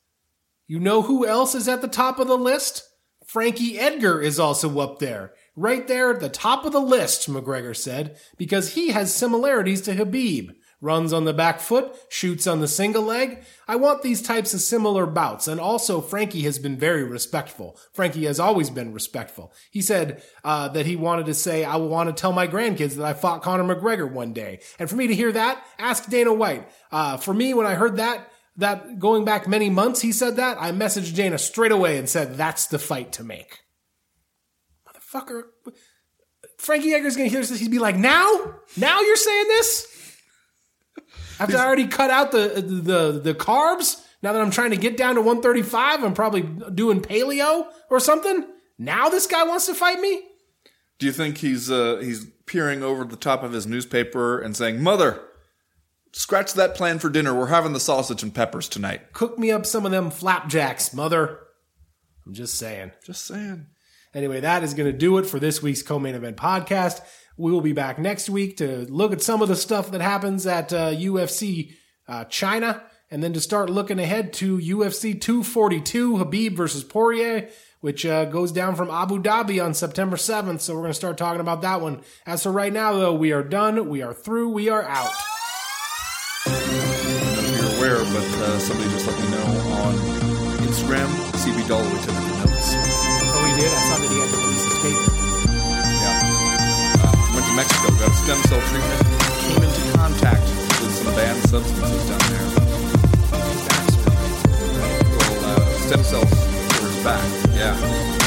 You know who else is at the top of the list? Frankie Edgar is also up there. Right there at the top of the list, McGregor said, because he has similarities to Khabib. Runs on the back foot, shoots on the single leg. I want these types of similar bouts. And also, Frankie has been very respectful. Frankie has always been respectful. He said uh, that he wanted to say, I want to tell my grandkids that I fought Conor McGregor one day. And for me to hear that, ask Dana White. Uh, for me, when I heard that, that going back many months, he said that, I messaged Dana straight away and said, that's the fight to make. Motherfucker. Frankie Edgar's gonna hear this. He'd be like, now? Now you're saying this? After I already cut out the, the, the carbs? Now that I'm trying to get down to 135, I'm probably doing paleo or something? Now this guy wants to fight me? Do you think he's uh, he's peering over the top of his newspaper and saying, "Mother, scratch that plan for dinner. We're having the sausage and peppers tonight. Cook me up some of them flapjacks, mother. I'm just saying. Just saying. Anyway, that is going to do it for this week's co-main event podcast. We will be back next week to look at some of the stuff that happens at uh, UFC uh, China, and then to start looking ahead to UFC 242, Khabib versus Poirier, which uh, goes down from Abu Dhabi on September 7th. So we're going to start talking about that one. As for right now, though, we are done. We are through. We are out. I don't know if you're aware, but uh, somebody just let me know on Instagram. CB Dollaway took the notes. Oh, he did. Mexico, got stem cell treatment, came into contact with some banned substances down there. Little uh, stem cells back. Yeah.